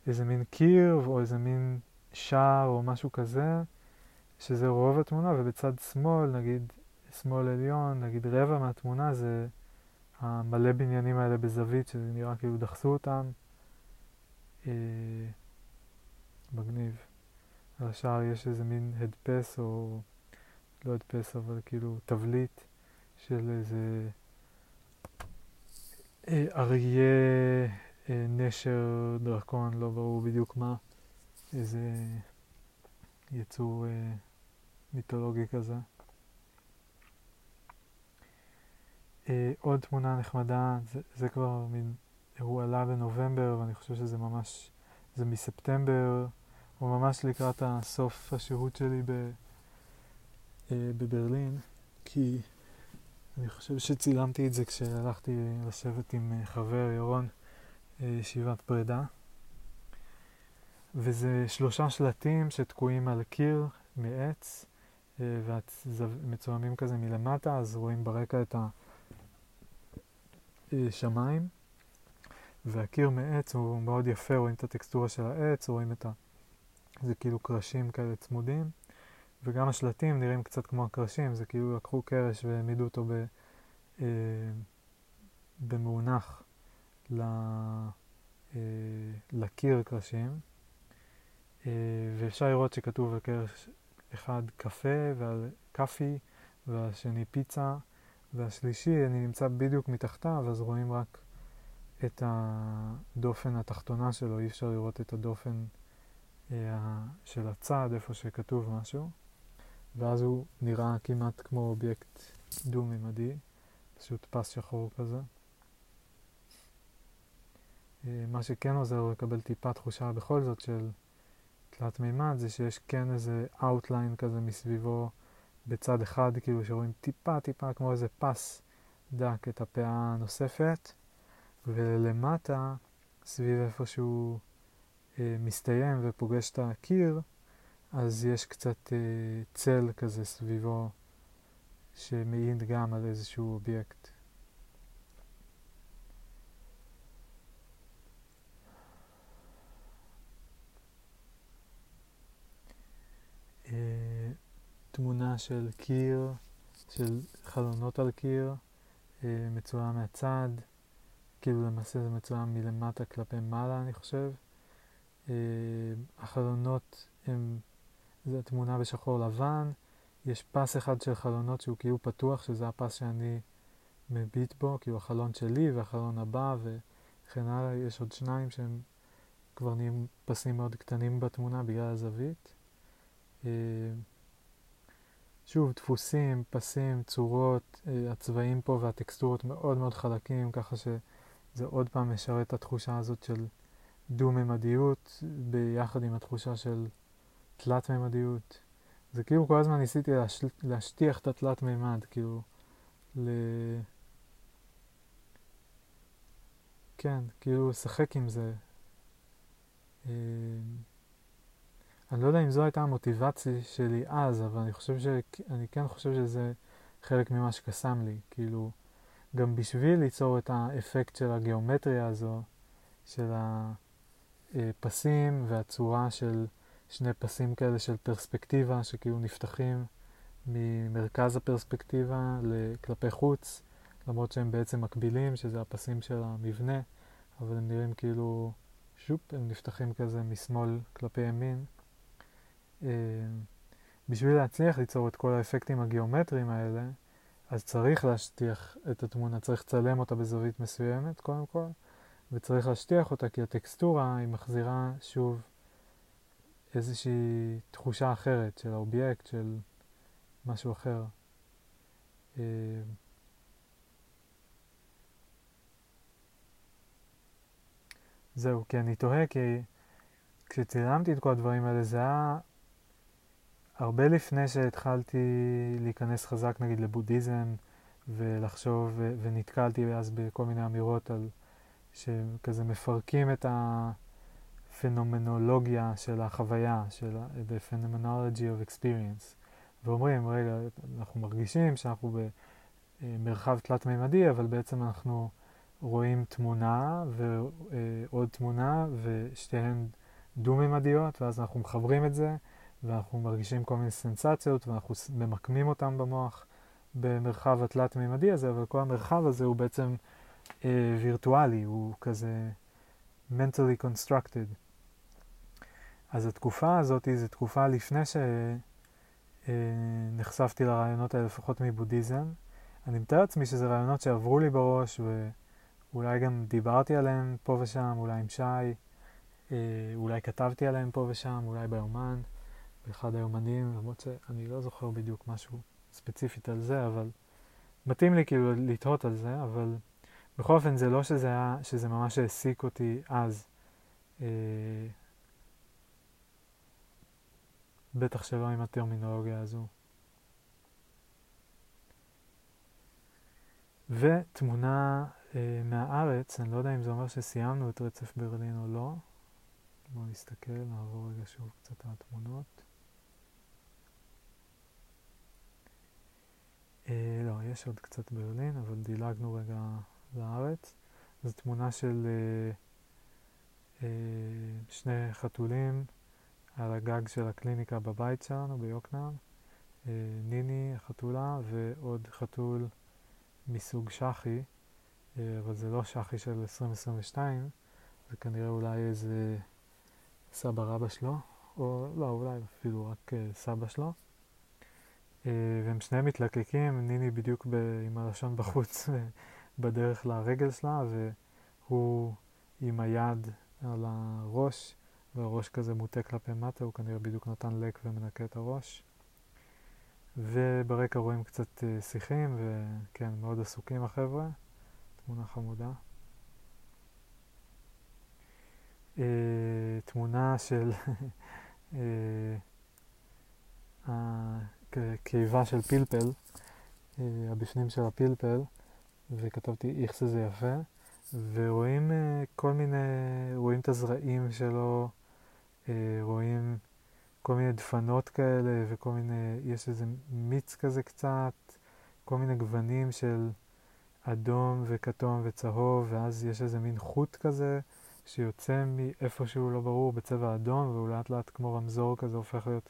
איזה מין קיר או איזה מין שער או משהו כזה, שזה רוב התמונה, ובצד שמאל, נגיד שמאל עליון, נגיד רבע מהתמונה זה המלא בניינים האלה בזווית, שזה נראה כאילו דחסו אותם. אה, מגניב. על השער יש איזה מין הדפס, או לא הדפס, אבל כאילו תבליט של איזה אה, אריה, אה, נשר, דרקון, לא ברור בדיוק מה, איזה יצור אה, מיתולוגי כזה. אה, עוד תמונה נחמדה, זה, זה כבר מין, הוא עלה בנובמבר ואני חושב שזה ממש, זה מספטמבר, הוא ממש לקראת הסוף השהות שלי ב, אה, בברלין, כי אני חושב שצילמתי את זה כשהלכתי לשבת עם אה, חבר ירון ישיבת פרידה. וזה שלושה שלטים שתקועים על קיר מעץ, ומצולמים כזה מלמטה, אז רואים ברקע את ה... אה, והקיר מעץ הוא מאוד יפה, רואים את הטקסטורה של העץ, רואים את ה... זה כאילו קרשים כאלה צמודים, וגם השלטים נראים קצת כמו הקרשים, זה כאילו לקחו קרש והעמידו אותו ב... אה, במאונח ל... אה, לקיר קרשים, אה, ואפשר לראות שכתוב על קרש אחד קפה ועל קאפי, והשני פיצה. והשלישי, אני נמצא בדיוק מתחתיו, אז רואים רק את הדופן התחתונה שלו, אי אפשר לראות את הדופן אה, של הצד, איפה שכתוב משהו, ואז הוא נראה כמעט כמו אובייקט דו-ממדי, פשוט פס שחור כזה. אה, מה שכן עוזר לקבל טיפה תחושה בכל זאת של תלת מימד, זה שיש כן איזה outline כזה מסביבו. בצד אחד, כאילו שרואים טיפה טיפה כמו איזה פס דק את הפאה הנוספת, ולמטה, סביב איפה שהוא אה, מסתיים ופוגש את הקיר, אז יש קצת אה, צל כזה סביבו שמעיד גם על איזשהו אובייקט. תמונה של קיר, של חלונות על קיר, אה, מצויה מהצד, כאילו למעשה זה מצויה מלמטה כלפי מעלה אני חושב. אה, החלונות הם, זו תמונה בשחור לבן, יש פס אחד של חלונות שהוא כאילו פתוח, שזה הפס שאני מביט בו, כאילו החלון שלי והחלון הבא וכן הלאה, יש עוד שניים שהם כבר נהיים פסים מאוד קטנים בתמונה בגלל הזווית. אה, שוב, דפוסים, פסים, צורות, אה, הצבעים פה והטקסטורות מאוד מאוד חלקים, ככה שזה עוד פעם משרת את התחושה הזאת של דו-ממדיות ביחד עם התחושה של תלת-ממדיות. זה כאילו כל הזמן ניסיתי להש... להשטיח את התלת-ממד, כאילו, ל... כן, כאילו לשחק עם זה. אני לא יודע אם זו הייתה המוטיבציה שלי אז, אבל אני חושב ש... אני כן חושב שזה חלק ממה שקסם לי. כאילו, גם בשביל ליצור את האפקט של הגיאומטריה הזו, של הפסים והצורה של שני פסים כאלה של פרספקטיבה, שכאילו נפתחים ממרכז הפרספקטיבה כלפי חוץ, למרות שהם בעצם מקבילים, שזה הפסים של המבנה, אבל הם נראים כאילו, שופ, הם נפתחים כזה משמאל כלפי ימין. אה, בשביל להצליח ליצור את כל האפקטים הגיאומטריים האלה, אז צריך להשטיח את התמונה, צריך לצלם אותה בזווית מסוימת קודם כל, וצריך להשטיח אותה כי הטקסטורה היא מחזירה שוב איזושהי תחושה אחרת של האובייקט, של משהו אחר. אה, זהו, כי אני תוהה, כי כשצילמתי את כל הדברים האלה זה היה הרבה לפני שהתחלתי להיכנס חזק נגיד לבודהיזם ולחשוב, ו- ונתקלתי אז בכל מיני אמירות על שכזה מפרקים את הפנומנולוגיה של החוויה, של the phenomenology of experience, ואומרים, רגע, אנחנו מרגישים שאנחנו במרחב תלת-מימדי, אבל בעצם אנחנו רואים תמונה ועוד תמונה ושתיהן דו-מימדיות, ואז אנחנו מחברים את זה. ואנחנו מרגישים כל מיני סנסציות ואנחנו ממקמים אותם במוח במרחב התלת-מימדי הזה, אבל כל המרחב הזה הוא בעצם אה, וירטואלי, הוא כזה mentally constructed. אז התקופה הזאת היא תקופה לפני שנחשפתי אה, לרעיונות האלה, לפחות מבודהיזם. אני מתאר לעצמי שזה רעיונות שעברו לי בראש ואולי גם דיברתי עליהם פה ושם, אולי עם שי, אה, אולי כתבתי עליהם פה ושם, אולי ביומן. באחד היומנים, למרות שאני לא זוכר בדיוק משהו ספציפית על זה, אבל מתאים לי כאילו לתהות על זה, אבל בכל אופן זה לא שזה, היה, שזה ממש העסיק אותי אז. אה, בטח שלא עם הטרמינולוגיה הזו. ותמונה אה, מהארץ, אני לא יודע אם זה אומר שסיימנו את רצף ברלין או לא. בואו נסתכל, נעבור רגע שוב קצת על התמונות. לא, יש עוד קצת ברלין, אבל דילגנו רגע לארץ. זו תמונה של אה, אה, שני חתולים על הגג של הקליניקה בבית שלנו ביוקנעם. אה, ניני החתולה ועוד חתול מסוג שחי, אה, אבל זה לא שחי של 2022, זה כנראה אולי איזה סבא רבא שלו, או לא, אולי אפילו רק אה, סבא שלו. אה, והם שניהם מתלקקים, ניני בדיוק ב, עם הלשון בחוץ <laughs> בדרך לרגל שלה, והוא עם היד על הראש, והראש כזה מוטה כלפי מטה, הוא כנראה בדיוק נתן לק ומנקה את הראש. וברקע רואים קצת אה, שיחים, וכן, מאוד עסוקים החבר'ה, תמונה חמודה. Uh, תמונה של <laughs> uh, קיבה של פלפל, אה, הבפנים של הפלפל, וכתבתי איך זה יפה, ורואים אה, כל מיני, רואים את הזרעים שלו, אה, רואים כל מיני דפנות כאלה וכל מיני, יש איזה מיץ כזה קצת, כל מיני גוונים של אדום וכתום וצהוב, ואז יש איזה מין חוט כזה שיוצא מאיפשהו לא ברור בצבע אדום, והוא לאט לאט כמו רמזור כזה הופך להיות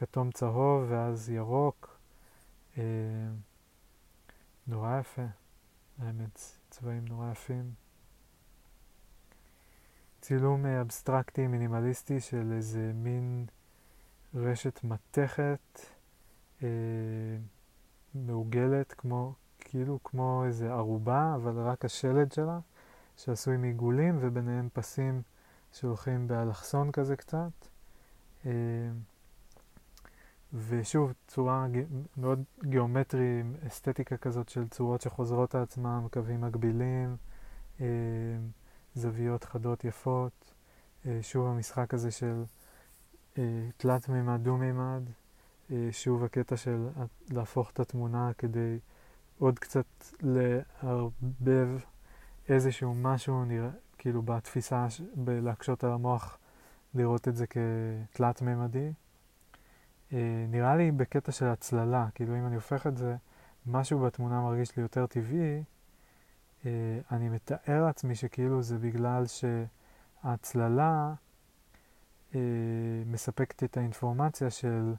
כתום צהוב ואז ירוק. אה, נורא יפה, האמת, צבעים נורא יפים. צילום אבסטרקטי מינימליסטי של איזה מין רשת מתכת אה, מעוגלת, כמו, כאילו כמו איזה ערובה, אבל רק השלד שלה, שעשוי מעיגולים וביניהם פסים שהולכים באלכסון כזה קצת. אה, ושוב, צורה מאוד גיאומטרי, אסתטיקה כזאת של צורות שחוזרות על עצמם, קווים מקבילים, אה, זוויות חדות יפות. אה, שוב המשחק הזה של אה, תלת מימד, דו מימד. שוב הקטע של להפוך את התמונה כדי עוד קצת לערבב איזשהו משהו, נראה, כאילו בתפיסה, בלהקשות על המוח, לראות את זה כתלת מימדי. אה, נראה לי בקטע של הצללה, כאילו אם אני הופך את זה, משהו בתמונה מרגיש לי יותר טבעי, אה, אני מתאר לעצמי שכאילו זה בגלל שההצללה אה, מספקת את האינפורמציה של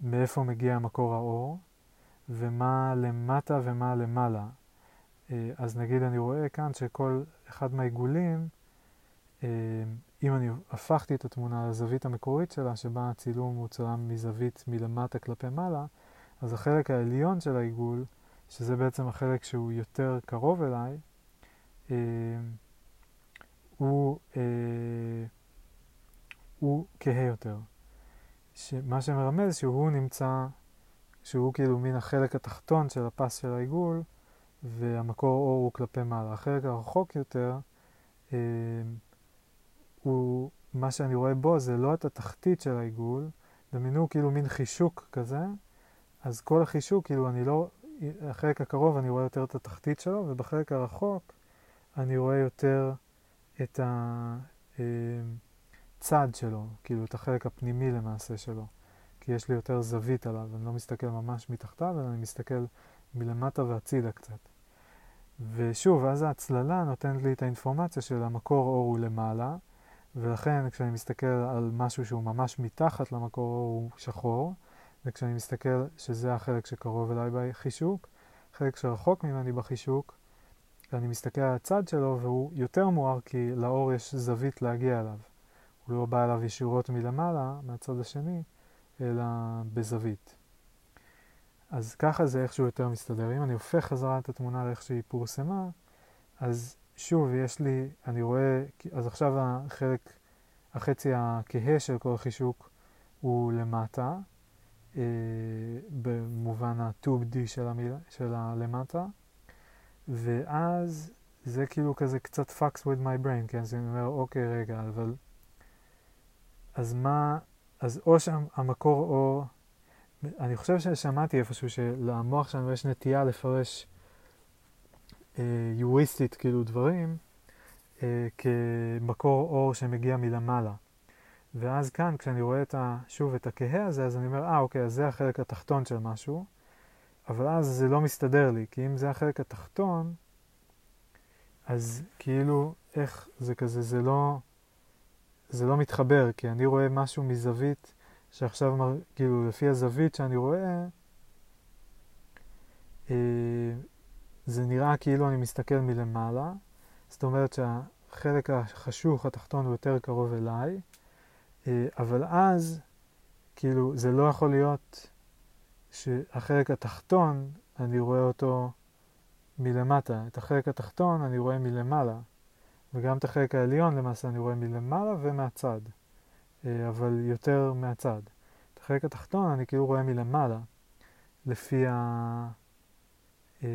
מאיפה מגיע מקור האור, ומה למטה ומה למעלה. אז נגיד אני רואה כאן שכל אחד מהעיגולים אם אני הפכתי את התמונה לזווית המקורית שלה, שבה הצילום הוא צלם מזווית מלמטה כלפי מעלה, אז החלק העליון של העיגול, שזה בעצם החלק שהוא יותר קרוב אליי, אה, הוא, אה, הוא כהה יותר. מה שמרמז שהוא נמצא, שהוא כאילו מן החלק התחתון של הפס של העיגול, והמקור אור הוא כלפי מעלה. החלק הרחוק יותר, אה, הוא, מה שאני רואה בו זה לא את התחתית של העיגול, דמיינו כאילו מין חישוק כזה, אז כל החישוק, כאילו אני לא, החלק הקרוב אני רואה יותר את התחתית שלו, ובחלק הרחוק אני רואה יותר את הצד אה, שלו, כאילו את החלק הפנימי למעשה שלו, כי יש לי יותר זווית עליו, אני לא מסתכל ממש מתחתיו, אלא אני מסתכל מלמטה והצידה קצת. ושוב, אז ההצללה נותנת לי את האינפורמציה של המקור אור הוא למעלה, ולכן כשאני מסתכל על משהו שהוא ממש מתחת למקור הוא שחור, וכשאני מסתכל שזה החלק שקרוב אליי בחישוק, חלק שרחוק ממני בחישוק, אני מסתכל על הצד שלו והוא יותר מואר כי לאור יש זווית להגיע אליו. הוא לא בא אליו ישירות מלמעלה, מהצד השני, אלא בזווית. אז ככה זה איכשהו יותר מסתדר. אם אני הופך חזרה את התמונה לאיך שהיא פורסמה, אז שוב, יש לי, אני רואה, אז עכשיו החלק, החצי הכהה של כל החישוק הוא למטה, אה, במובן ה-2D של של הלמטה, ואז זה כאילו כזה קצת fucks with my brain, כן? אז אני אומר, אוקיי, רגע, אבל... אז מה, אז או שהמקור אור, אני חושב ששמעתי איפשהו שלמוח שלנו יש נטייה לפרש יוריסטית, כאילו דברים, אה, כמקור אור שמגיע מלמעלה. ואז כאן, כשאני רואה את ה, שוב את הכהה הזה, אז אני אומר, אה, אוקיי, אז זה החלק התחתון של משהו, אבל אז זה לא מסתדר לי, כי אם זה החלק התחתון, אז כאילו, איך זה כזה, זה לא, זה לא מתחבר, כי אני רואה משהו מזווית שעכשיו, כאילו, לפי הזווית שאני רואה, אה, זה נראה כאילו אני מסתכל מלמעלה, זאת אומרת שהחלק החשוך התחתון הוא יותר קרוב אליי, אה, אבל אז, כאילו, זה לא יכול להיות שהחלק התחתון, אני רואה אותו מלמטה. את החלק התחתון אני רואה מלמעלה, וגם את החלק העליון למעשה אני רואה מלמעלה ומהצד, אה, אבל יותר מהצד. את החלק התחתון אני כאילו רואה מלמעלה, לפי ה... אה,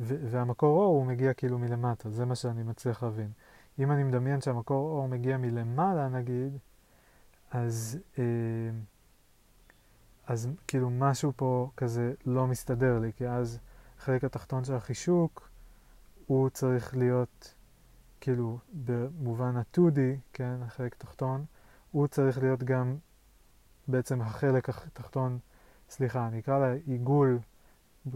והמקור אור הוא מגיע כאילו מלמטה, זה מה שאני מצליח להבין. אם אני מדמיין שהמקור אור מגיע מלמעלה נגיד, אז, אה, אז כאילו משהו פה כזה לא מסתדר לי, כי אז החלק התחתון של החישוק הוא צריך להיות, כאילו, במובן ה-2D, כן, החלק תחתון, הוא צריך להיות גם בעצם החלק התחתון, סליחה, אני אקרא לה עיגול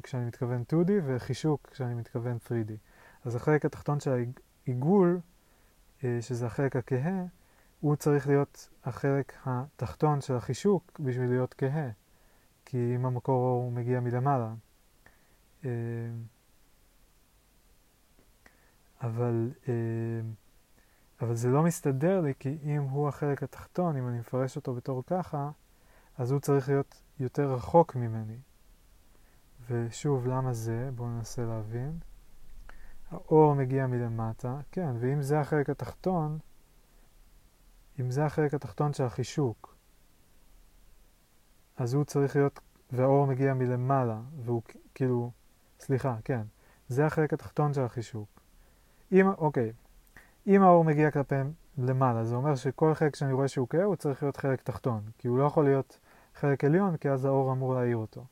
כשאני מתכוון 2D וחישוק כשאני מתכוון 3D. אז החלק התחתון של העיגול, אה, שזה החלק הכהה, הוא צריך להיות החלק התחתון של החישוק בשביל להיות כהה, כי אם המקור הוא מגיע מלמעלה. אה, אבל, אה, אבל זה לא מסתדר לי, כי אם הוא החלק התחתון, אם אני מפרש אותו בתור ככה, אז הוא צריך להיות יותר רחוק ממני. ושוב, למה זה? בואו ננסה להבין. האור מגיע מלמטה, כן, ואם זה החלק התחתון, אם זה החלק התחתון של החישוק, אז הוא צריך להיות, והאור מגיע מלמעלה, והוא כאילו, סליחה, כן, זה החלק התחתון של החישוק. אם, אוקיי, אם האור מגיע כלפי למעלה, זה אומר שכל חלק שאני רואה שהוא כהה, הוא צריך להיות חלק תחתון, כי הוא לא יכול להיות חלק עליון, כי אז האור אמור להעיר אותו.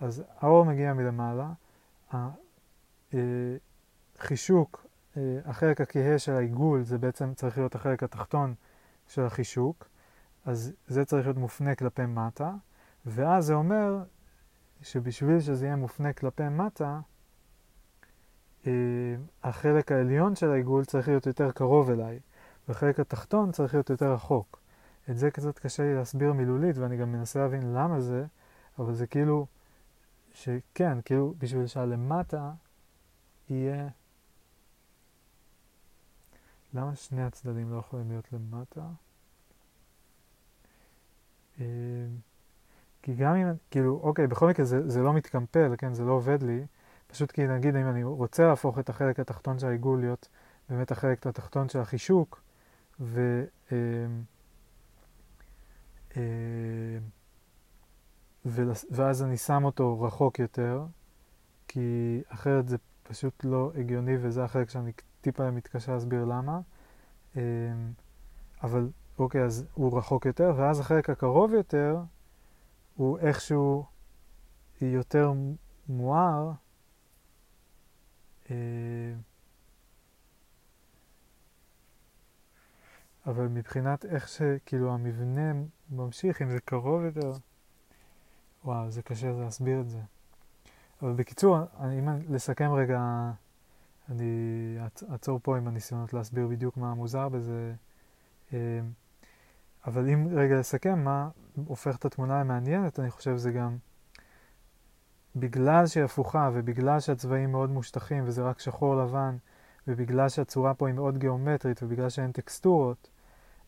אז האור מגיע מלמעלה, החישוק, אה, החלק הכהה של העיגול, זה בעצם צריך להיות החלק התחתון של החישוק, אז זה צריך להיות מופנה כלפי מטה, ואז זה אומר שבשביל שזה יהיה מופנה כלפי מטה, אה, החלק העליון של העיגול צריך להיות יותר קרוב אליי, והחלק התחתון צריך להיות יותר רחוק. את זה קצת קשה לי להסביר מילולית, ואני גם מנסה להבין למה זה, אבל זה כאילו, שכן, כאילו בשביל שהלמטה יהיה... למה שני הצדדים לא יכולים להיות למטה? אה, כי גם אם, כאילו, אוקיי, בכל מקרה זה, זה לא מתקמפל, כן, זה לא עובד לי, פשוט כי נגיד אם אני רוצה להפוך את החלק התחתון של העיגול להיות באמת החלק התחתון של החישוק, ו... אה, אה, ואז אני שם אותו רחוק יותר, כי אחרת זה פשוט לא הגיוני וזה החלק שאני טיפה מתקשה להסביר למה. אה, אבל אוקיי, אז הוא רחוק יותר, ואז החלק הקרוב יותר הוא איכשהו יותר מואר. אה, אבל מבחינת איך שכאילו המבנה ממשיך, אם זה קרוב יותר, וואו, זה קשה להסביר את זה. אבל בקיצור, אני, אם לסכם רגע, אני אעצור פה עם הניסיונות להסביר בדיוק מה מוזר בזה. אה, אבל אם רגע לסכם, מה הופך את התמונה למעניינת, אני חושב זה גם בגלל שהיא הפוכה ובגלל שהצבעים מאוד מושטחים וזה רק שחור לבן ובגלל שהצורה פה היא מאוד גיאומטרית ובגלל שאין טקסטורות,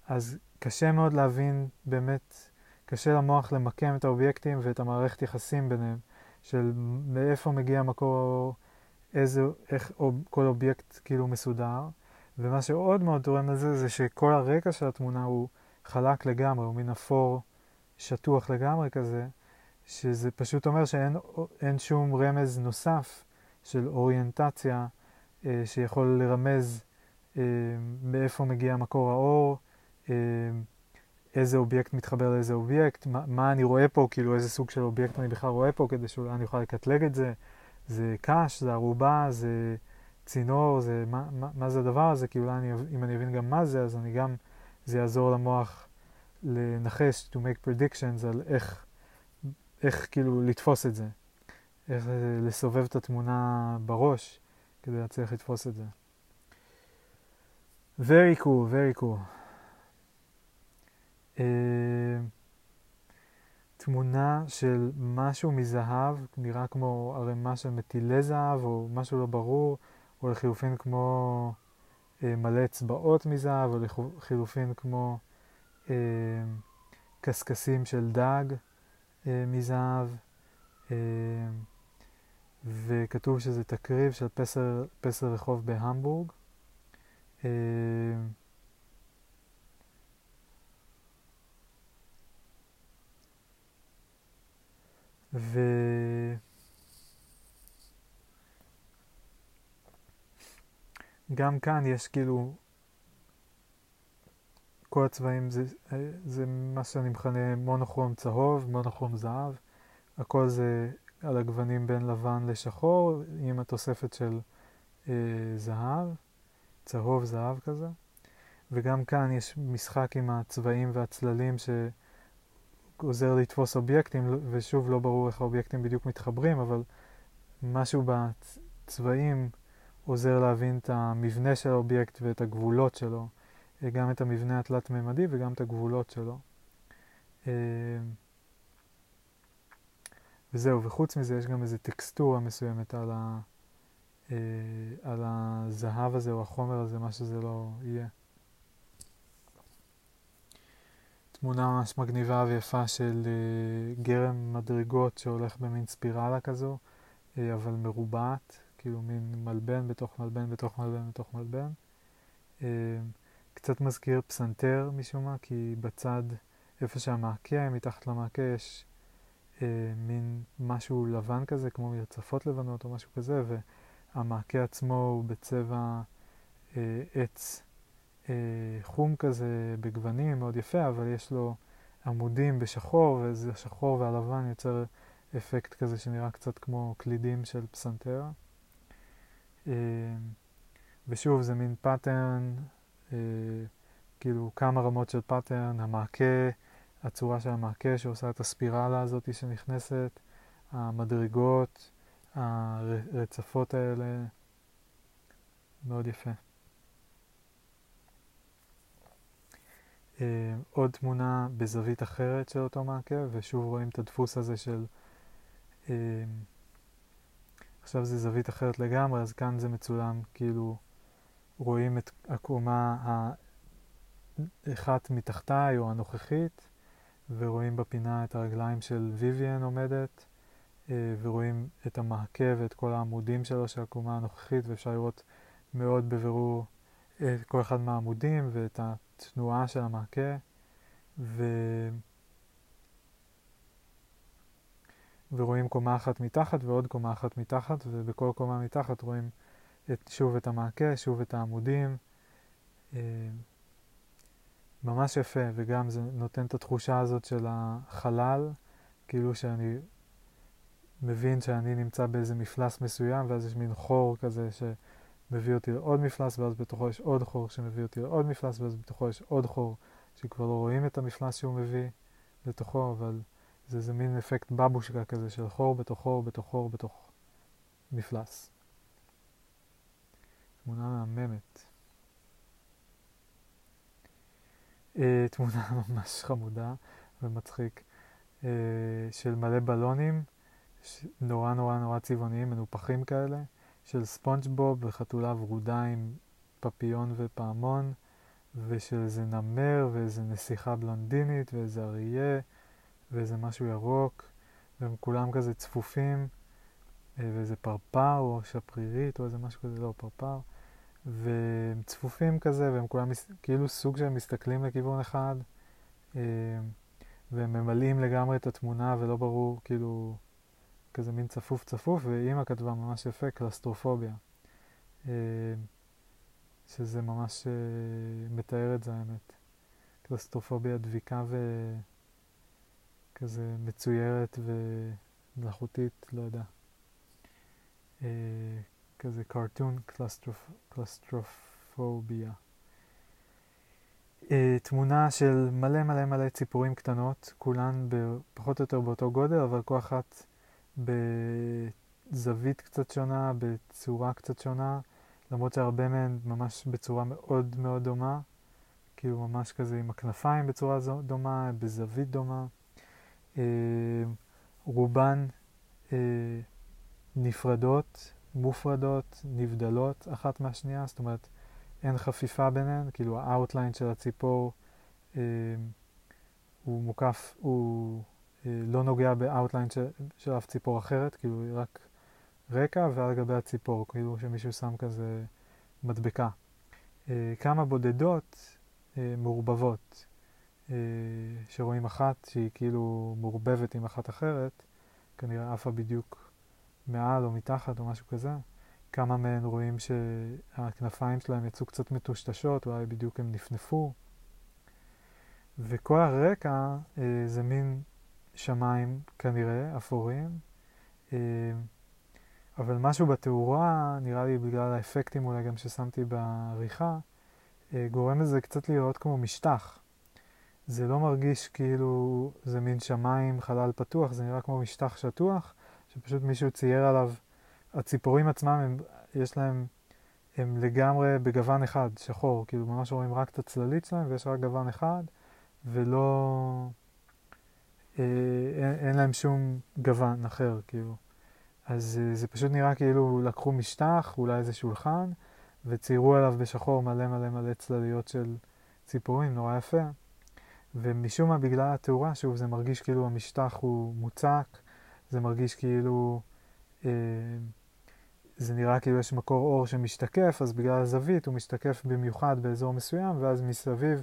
אז קשה מאוד להבין באמת, קשה למוח למקם את האובייקטים ואת המערכת יחסים ביניהם, של מאיפה מגיע מקור, איזה, איך כל אובייקט כאילו מסודר. ומה שעוד מאוד תורם לזה זה שכל הרקע של התמונה הוא חלק לגמרי, הוא מין אפור שטוח לגמרי כזה, שזה פשוט אומר שאין שום רמז נוסף של אוריינטציה אה, שיכול לרמז אה, מאיפה מגיע מקור האור, אה, איזה אובייקט מתחבר לאיזה אובייקט, מה, מה אני רואה פה, כאילו איזה סוג של אובייקט אני בכלל רואה פה, כדי שאולי אני אוכל לקטלג את זה. זה קש, זה ארובה, זה צינור, זה, מה, מה, מה זה הדבר הזה, כי אולי אני, אם אני אבין גם מה זה, אז אני גם, זה יעזור למוח לנחש, to make predictions על איך, איך כאילו לתפוס את זה, איך לסובב את התמונה בראש כדי להצליח לתפוס את זה. very cool, very cool. Uh, תמונה של משהו מזהב, נראה כמו ערימה של מטילי זהב או משהו לא ברור, או לחילופין כמו uh, מלא אצבעות מזהב, או לחילופין כמו uh, קשקשים של דג uh, מזהב, uh, וכתוב שזה תקריב של פסל, פסל רחוב בהמבורג. Uh, ו... גם כאן יש כאילו, כל הצבעים זה, זה מה שאני מכנה מונוכרום צהוב, מונוכרום זהב, הכל זה על הגוונים בין לבן לשחור, עם התוספת של אה, זהב, צהוב זהב כזה, וגם כאן יש משחק עם הצבעים והצללים שעוזר לתפוס אובייקטים, ושוב לא ברור איך האובייקטים בדיוק מתחברים, אבל משהו בצבעים עוזר להבין את המבנה של האובייקט ואת הגבולות שלו, גם את המבנה התלת-ממדי וגם את הגבולות שלו. אה, וזהו, וחוץ מזה יש גם איזו טקסטורה מסוימת על, ה, אה, על הזהב הזה או החומר הזה, מה שזה לא יהיה. תמונה ממש מגניבה ויפה של אה, גרם מדרגות שהולך במין ספירלה כזו, אה, אבל מרובעת, כאילו מין מלבן בתוך מלבן בתוך מלבן בתוך מלבן. אה, קצת מזכיר פסנתר משום מה, כי בצד, איפה שהמעקה, מתחת למעקה יש מין משהו לבן כזה, כמו מרצפות לבנות או משהו כזה, והמעקה עצמו הוא בצבע אה, עץ חום כזה, בגוונים, מאוד יפה, אבל יש לו עמודים בשחור, וזה השחור והלבן יוצר אפקט כזה שנראה קצת כמו קלידים של פסנתר. אה, ושוב, זה מין pattern, אה, כאילו כמה רמות של pattern, המעקה, הצורה של המעקה שעושה את הספירלה הזאת שנכנסת, המדרגות, הרצפות האלה, מאוד יפה. עוד תמונה בזווית אחרת של אותו מעקה, ושוב רואים את הדפוס הזה של... Uh, עכשיו זה זווית אחרת לגמרי, אז כאן זה מצולם כאילו רואים את הקומה האחת מתחתיי או הנוכחית, ורואים בפינה את הרגליים של ויויאן עומדת, אה, ורואים את המעקה ואת כל העמודים שלו של הקומה הנוכחית, ואפשר לראות מאוד בבירור את אה, כל אחד מהעמודים ואת התנועה של המעקה. ו... ורואים קומה אחת מתחת ועוד קומה אחת מתחת, ובכל קומה מתחת רואים את, שוב את המעקה, שוב את העמודים. אה, ממש יפה, וגם זה נותן את התחושה הזאת של החלל, כאילו שאני מבין שאני נמצא באיזה מפלס מסוים, ואז יש מין חור כזה שמביא אותי לעוד מפלס, ואז בתוכו יש עוד חור שמביא אותי לעוד מפלס, ואז בתוכו יש עוד חור שכבר לא רואים את המפלס שהוא מביא לתוכו, אבל זה איזה מין אפקט בבושקה כזה של חור בתוך חור בתוך חור בתוך מפלס. תמונה מהממת. אה, תמונה <laughs> ממש חמודה ומצחיק אה, של מלא בלונים, נורא נורא נורא צבעוניים, מנופחים כאלה, של ספונג'בוב וחתולה ורודה עם פפיון ופעמון, ושל איזה נמר ואיזה נסיכה בלונדינית ואיזה אריה ואיזה משהו ירוק, והם כולם כזה צפופים, אה, ואיזה פרפר או שפרירית או איזה משהו כזה, לא, פרפר. והם צפופים כזה, והם כולם כאילו סוג שהם מסתכלים לכיוון אחד, אה, והם ממלאים לגמרי את התמונה ולא ברור, כאילו, כזה מין צפוף צפוף, ואימא כתבה ממש יפה, קלסטרופוביה. אה, שזה ממש אה, מתאר את זה האמת. קלסטרופוביה דביקה וכזה מצוירת ומלאכותית, לא יודע. כזה קרטון קלסטרופוביה. Uh, תמונה של מלא מלא מלא ציפורים קטנות, כולן פחות או יותר באותו גודל, אבל כל אחת בזווית קצת שונה, בצורה קצת שונה, למרות שהרבה מהן ממש בצורה מאוד מאוד דומה, כאילו ממש כזה עם הכנפיים בצורה דומה, בזווית דומה. Uh, רובן uh, נפרדות מופרדות, נבדלות אחת מהשנייה, זאת אומרת אין חפיפה ביניהן, כאילו ה outline של הציפור אה, הוא מוקף, הוא אה, לא נוגע ב outline של, של אף ציפור אחרת, כאילו רק רקע ועל גבי הציפור, כאילו שמישהו שם כזה מדבקה. אה, כמה בודדות אה, מעורבבות, אה, שרואים אחת שהיא כאילו מעורבבת עם אחת אחרת, כנראה עפה בדיוק מעל או מתחת או משהו כזה. כמה מהן רואים שהכנפיים שלהם יצאו קצת מטושטשות, אולי בדיוק הם נפנפו. וכל הרקע אה, זה מין שמיים כנראה, אפורים. אה, אבל משהו בתאורה, נראה לי בגלל האפקטים אולי גם ששמתי בעריכה, אה, גורם לזה קצת לראות כמו משטח. זה לא מרגיש כאילו זה מין שמיים, חלל פתוח, זה נראה כמו משטח שטוח, שפשוט מישהו צייר עליו. הציפורים עצמם, הם, יש להם, הם לגמרי בגוון אחד, שחור, כאילו ממש רואים רק את הצללית שלהם ויש רק גוון אחד, ולא... אה, אין, אין להם שום גוון אחר, כאילו. אז אה, זה פשוט נראה כאילו לקחו משטח, אולי איזה שולחן, וציירו עליו בשחור מלא מלא מלא צלליות של ציפורים, נורא יפה. ומשום מה, בגלל התאורה, שוב, זה מרגיש כאילו המשטח הוא מוצק, זה מרגיש כאילו... אה, זה נראה כאילו יש מקור אור שמשתקף, אז בגלל הזווית הוא משתקף במיוחד באזור מסוים, ואז מסביב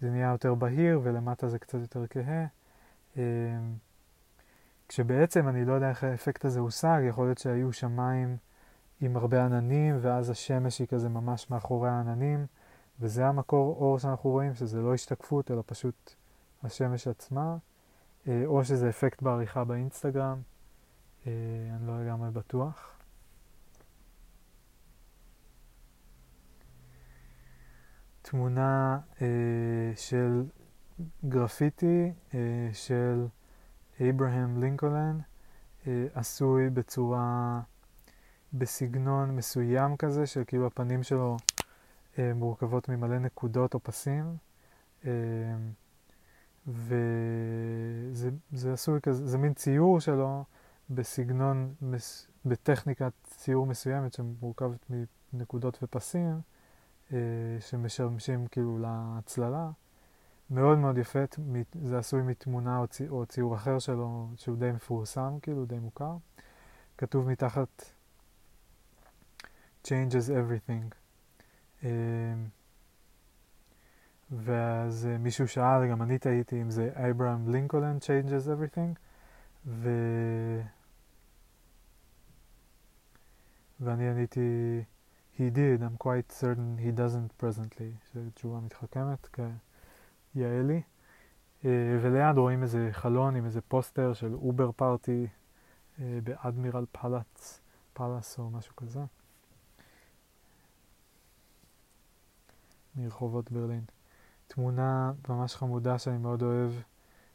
זה נהיה יותר בהיר, ולמטה זה קצת יותר כהה. אה, כשבעצם אני לא יודע איך האפקט הזה הושג, יכול להיות שהיו שמיים עם הרבה עננים, ואז השמש היא כזה ממש מאחורי העננים, וזה המקור אור שאנחנו רואים, שזה לא השתקפות, אלא פשוט השמש עצמה, אה, או שזה אפקט בעריכה באינסטגרם, אה, אני לא לגמרי בטוח. תמונה אה, של גרפיטי של אברהם לינקולן, עשוי בצורה, בסגנון מסוים כזה, שכאילו הפנים שלו מורכבות ממלא נקודות או פסים. וזה עשוי כזה, זה מין ציור שלו בסגנון, בטכניקת ציור מסוימת שמורכבת מנקודות ופסים אה, שמשמשים כאילו להצללה. מאוד מאוד יפה, זה עשוי מתמונה או, צי, או ציור אחר שלו שהוא די מפורסם, כאילו די מוכר. כתוב מתחת changes everything. אה, ואז uh, מישהו שאל, גם אני טעיתי אם זה אברהם לינקולן changes everything, ו... ואני עניתי he did, I'm quite certain he doesn't presently, שזו תשובה מתחכמת כיעלי. Uh, וליד רואים איזה חלון עם איזה פוסטר של over party uh, באדמירל פלאץ, פלאס או משהו כזה. מרחובות ברלין. תמונה ממש חמודה שאני מאוד אוהב,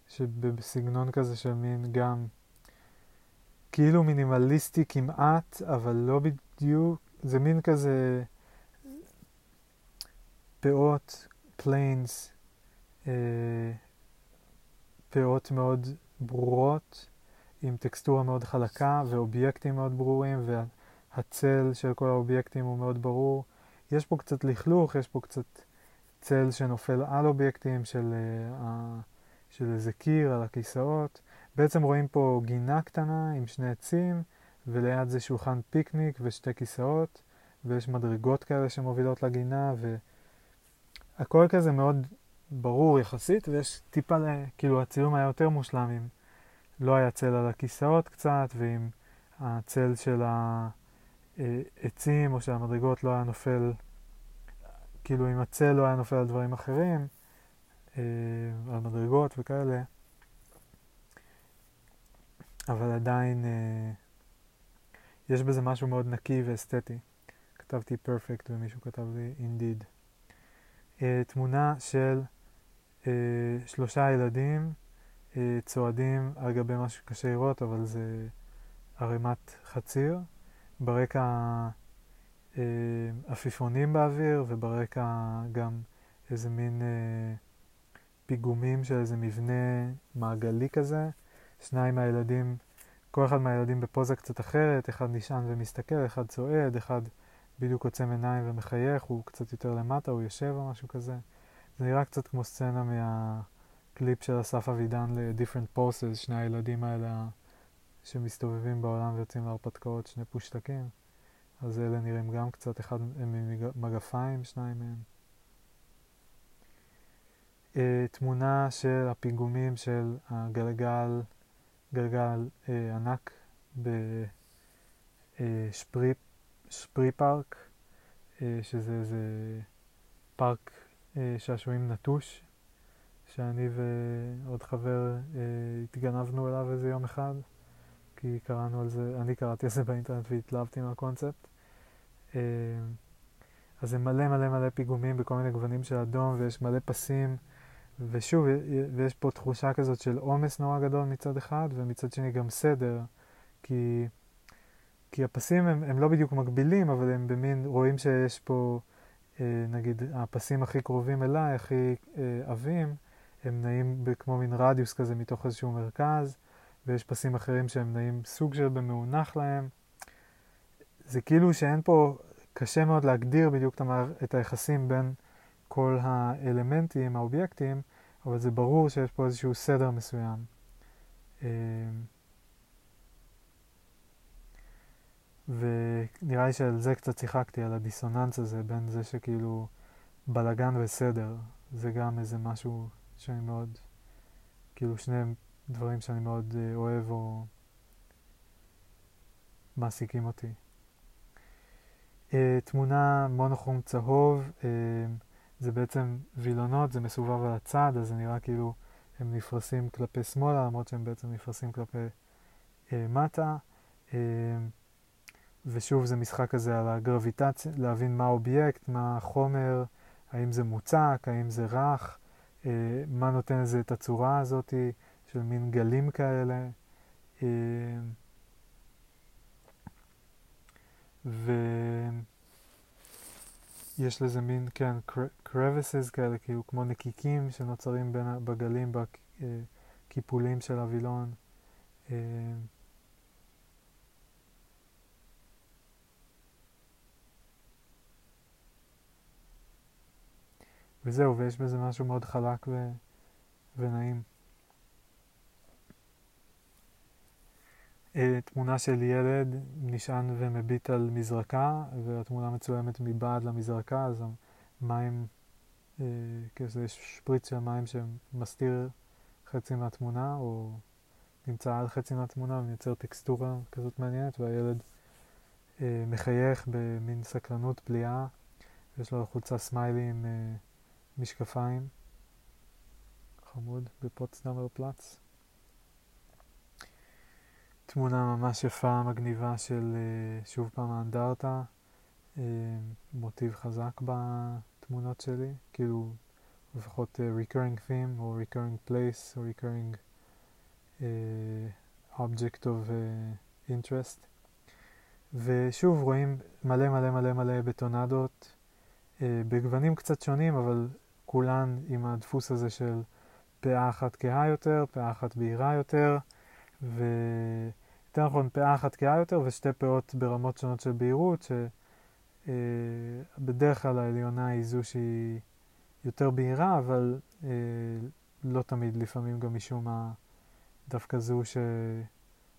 שבסגנון כזה של מין גם כאילו מינימליסטי כמעט, אבל לא בדיוק, זה מין כזה פאות, planes, אה, פאות מאוד ברורות, עם טקסטורה מאוד חלקה ואובייקטים מאוד ברורים, והצל של כל האובייקטים הוא מאוד ברור. יש פה קצת לכלוך, יש פה קצת צל שנופל על אובייקטים של, uh, של איזה קיר על הכיסאות. בעצם רואים פה גינה קטנה עם שני עצים, וליד זה שולחן פיקניק ושתי כיסאות, ויש מדרגות כאלה שמובילות לגינה, והכל כזה מאוד ברור יחסית, ויש טיפה, כאילו הצילום היה יותר מושלם אם לא היה צל על הכיסאות קצת, ואם הצל של העצים או של המדרגות לא היה נופל כאילו אם הצל לא היה נופל על דברים אחרים, אה, על מדרגות וכאלה, אבל עדיין אה, יש בזה משהו מאוד נקי ואסתטי. כתבתי פרפקט ומישהו כתב לי אינדיד. אה, תמונה של אה, שלושה ילדים אה, צועדים על גבי משהו שקשה לראות, אבל זה ערימת חציר. ברקע אה, עפיפונים באוויר, וברקע גם איזה מין אה, פיגומים של איזה מבנה מעגלי כזה. שניים מהילדים, כל אחד מהילדים בפוזה קצת אחרת, אחד נשען ומסתכל, אחד צועד, אחד בדיוק עוצם עיניים ומחייך, הוא קצת יותר למטה, הוא יושב או משהו כזה. זה נראה קצת כמו סצנה מהקליפ של אסף אבידן ל-different poses, שני הילדים האלה שמסתובבים בעולם ויוצאים להרפתקאות, שני פושטקים. אז אלה נראים גם קצת, אחד הם ממגפיים, שניים מהם. Uh, תמונה של הפיגומים של הגלגל, גלגל uh, ענק בשפרי uh, פארק, uh, שזה איזה פארק שעשועים נטוש, שאני ועוד חבר uh, התגנבנו אליו איזה יום אחד, כי קראנו על זה, אני קראתי על זה באינטרנט והתלהבתי מהקונספט. אה, אז זה מלא מלא מלא פיגומים בכל מיני גוונים של אדום, ויש מלא פסים, ושוב, ויש פה תחושה כזאת של עומס נורא גדול מצד אחד, ומצד שני גם סדר, כי, כי הפסים הם, הם לא בדיוק מקבילים, אבל הם במין, רואים שיש פה, אה, נגיד, הפסים הכי קרובים אליי, הכי אה, עבים, הם נעים כמו מין רדיוס כזה מתוך איזשהו מרכז, ויש פסים אחרים שהם נעים סוג של במאונח להם. זה כאילו שאין פה, קשה מאוד להגדיר בדיוק את היחסים בין כל האלמנטים, האובייקטים, אבל זה ברור שיש פה איזשהו סדר מסוים. ונראה לי שעל זה קצת שיחקתי, על הדיסוננס הזה בין זה שכאילו בלאגן וסדר, זה גם איזה משהו שאני מאוד, כאילו שני דברים שאני מאוד אה, אוהב או מעסיקים אותי. Uh, תמונה מונוכרום צהוב, uh, זה בעצם וילונות, זה מסובב על הצד, אז זה נראה כאילו הם נפרסים כלפי שמאלה, למרות שהם בעצם נפרסים כלפי מטה. Uh, ושוב זה משחק כזה על הגרביטציה, להבין מה האובייקט, מה החומר, האם זה מוצק, האם זה רך, אה, מה נותן לזה את הצורה הזאת של מין גלים כאלה. אה, ויש לזה מין, כן, crevices כאלה, כאילו כמו נקיקים שנוצרים בגלים, בקיפולים של הווילון. אה, וזהו, ויש בזה משהו מאוד חלק ו... ונעים. Uh, תמונה של ילד נשען ומביט על מזרקה, והתמונה מצולמת מבעד למזרקה, אז המים, uh, כזה יש שפריץ של מים שמסתיר חצי מהתמונה, או נמצא על חצי מהתמונה ומייצר טקסטורה כזאת מעניינת, והילד uh, מחייך במין סקרנות פליאה, יש לו חולצה סמיילי עם... משקפיים, חמוד, בפוצדמר פלאץ. תמונה ממש יפה, מגניבה של אה, שוב פעם האנדרטה, אה, מוטיב חזק בתמונות שלי, כאילו לפחות uh, recurring theme או recurring place או recurring object of interest. ושוב רואים מלא מלא מלא מלא בטונדות, בגוונים קצת שונים, אבל כולן עם הדפוס הזה של פאה אחת כהה יותר, פאה אחת בהירה יותר, ויותר נכון פאה אחת כהה יותר ושתי פאות ברמות שונות של בהירות, שבדרך אה, כלל העליונה היא זו שהיא יותר בהירה, אבל אה, לא תמיד, לפעמים גם משום מה דווקא זו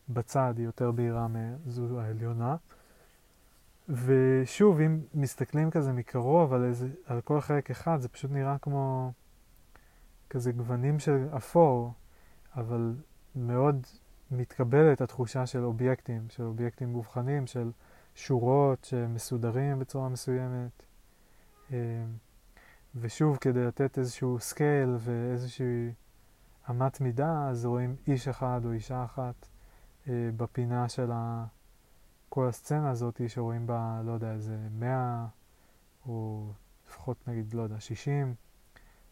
שבצד היא יותר בהירה מזו העליונה. ושוב, אם מסתכלים כזה מקרוב על, איזה, על כל חלק אחד, זה פשוט נראה כמו כזה גוונים של אפור, אבל מאוד מתקבלת התחושה של אובייקטים, של אובייקטים מובחנים, של שורות שמסודרים בצורה מסוימת. אה, ושוב, כדי לתת איזשהו scale ואיזושהי אמת מידה, אז רואים איש אחד או אישה אחת אה, בפינה של ה... כל הסצנה הזאת שרואים בה, לא יודע, איזה 100 או לפחות נגיד, לא יודע, 60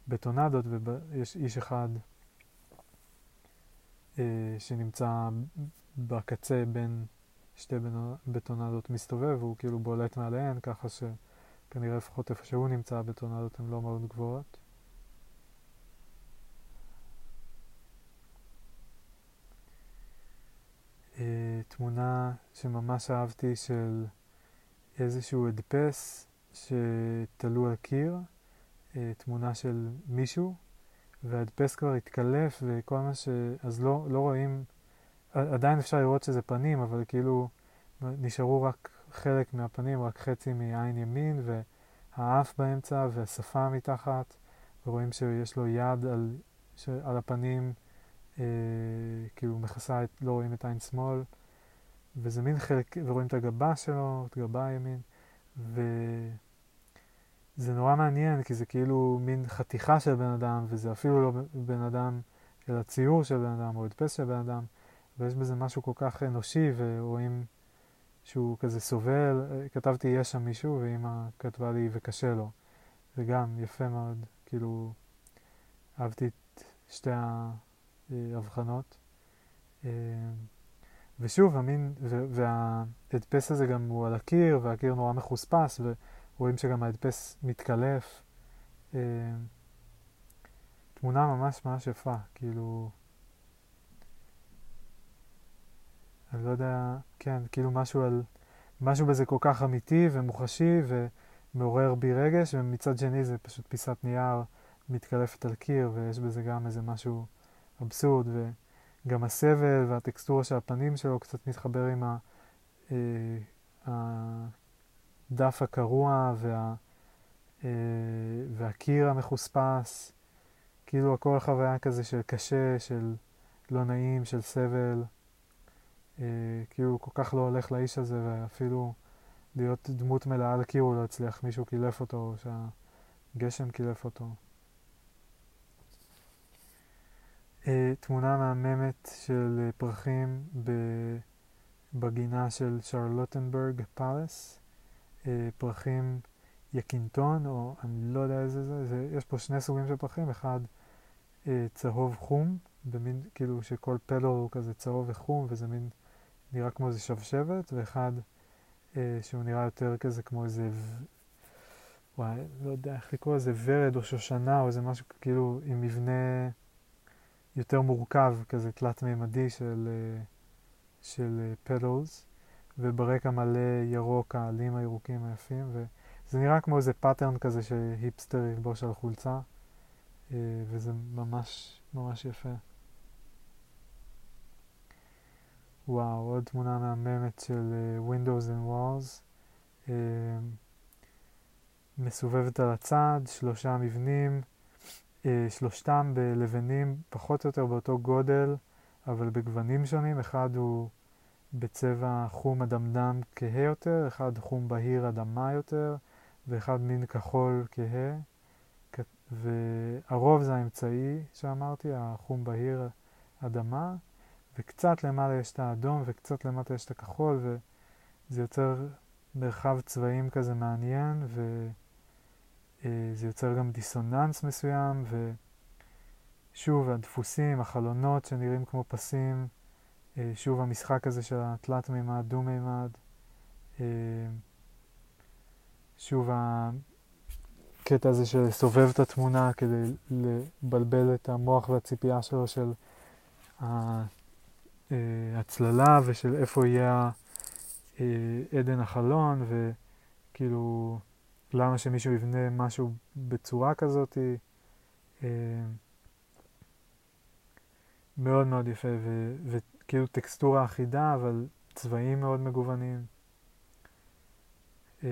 בטונדות ויש איש אחד אה, שנמצא בקצה בין שתי בטונדות מסתובב והוא כאילו בולט מעליהן ככה שכנראה לפחות איפה שהוא נמצא הבטונדות הן לא מאוד גבוהות. אה, תמונה שממש אהבתי של איזשהו הדפס שתלו על קיר, אה, תמונה של מישהו, וההדפס כבר התקלף וכל מה ש... אז לא, לא רואים, עדיין אפשר לראות שזה פנים, אבל כאילו נשארו רק חלק מהפנים, רק חצי מעין ימין, והאף באמצע והשפה מתחת, ורואים שיש לו יד על, על הפנים. אה, כאילו מכסה, את, לא רואים את עין שמאל, וזה מין חלק, ורואים את הגבה שלו, את גבה הימין, וזה נורא מעניין, כי זה כאילו מין חתיכה של בן אדם, וזה אפילו לא בן אדם, אלא ציור של בן אדם, או הדפס של בן אדם, ויש בזה משהו כל כך אנושי, ורואים שהוא כזה סובל. כתבתי יש שם מישהו, ואימא כתבה לי וקשה לו. זה גם יפה מאוד, כאילו, אהבתי את שתי ההבחנות. ושוב, המין, וההדפס הזה גם הוא על הקיר, והקיר נורא מחוספס, ורואים שגם ההדפס מתקלף. אה, תמונה ממש ממש יפה, כאילו... אני לא יודע, כן, כאילו משהו על... משהו בזה כל כך אמיתי ומוחשי ומעורר בי רגש, ומצד שני זה פשוט פיסת נייר מתקלפת על קיר, ויש בזה גם איזה משהו אבסורד, וגם הסבל והטקסטורה של הפנים שלו קצת מתחבר עם. אה, הדף הקרוע וה... אה, והקיר המחוספס, כאילו הכל חוויה כזה של קשה, של לא נעים, של סבל. אה, כאילו כל כך לא הולך לאיש הזה, ואפילו להיות דמות מלאה על הקיר הוא לא הצליח, מישהו קילף אותו, או שהגשם קילף אותו. אה, תמונה מהממת של אה, פרחים בגינה של שרלוטנברג פאלס. אה, פרחים יקינטון, או אני לא יודע איזה זה, זה, יש פה שני סוגים של פרחים, אחד אה, צהוב חום, במין, כאילו שכל פלור הוא כזה צהוב וחום, וזה מין, נראה כמו איזה שבשבת, ואחד אה, שהוא נראה יותר כזה כמו איזה, וואי, לא יודע איך לקרוא לזה, ורד או שושנה, או איזה משהו כאילו עם מבנה יותר מורכב, כזה תלת-מימדי של, אה, של petals. וברקע מלא ירוק, העלים הירוקים היפים, וזה נראה כמו איזה pattern כזה שהיפסטר ילבוש על חולצה, אה, וזה ממש ממש יפה. וואו, עוד תמונה מהממת של Windows and Walls. מסובבת על הצד, שלושה מבנים, שלושתם בלבנים פחות או יותר באותו גודל, אבל בגוונים שונים. אחד הוא בצבע חום אדמדם כהה יותר, אחד חום בהיר אדמה יותר, ואחד מין כחול כהה. והרוב זה האמצעי שאמרתי, החום בהיר אדמה, וקצת למעלה יש את האדום וקצת למטה יש את הכחול, וזה יוצר מרחב צבעים כזה מעניין, וזה יוצר גם דיסוננס מסוים, ושוב, הדפוסים, החלונות שנראים כמו פסים, אה, שוב המשחק הזה של התלת מימד, דו מימד, אה, שוב הקטע הזה של לסובב את התמונה כדי לבלבל את המוח והציפייה שלו של אה, הצללה ושל איפה יהיה עדן החלון וכאילו למה שמישהו יבנה משהו בצורה כזאת. מאוד מאוד יפה, ו- כאילו טקסטורה אחידה, אבל צבעים מאוד מגוונים. אה,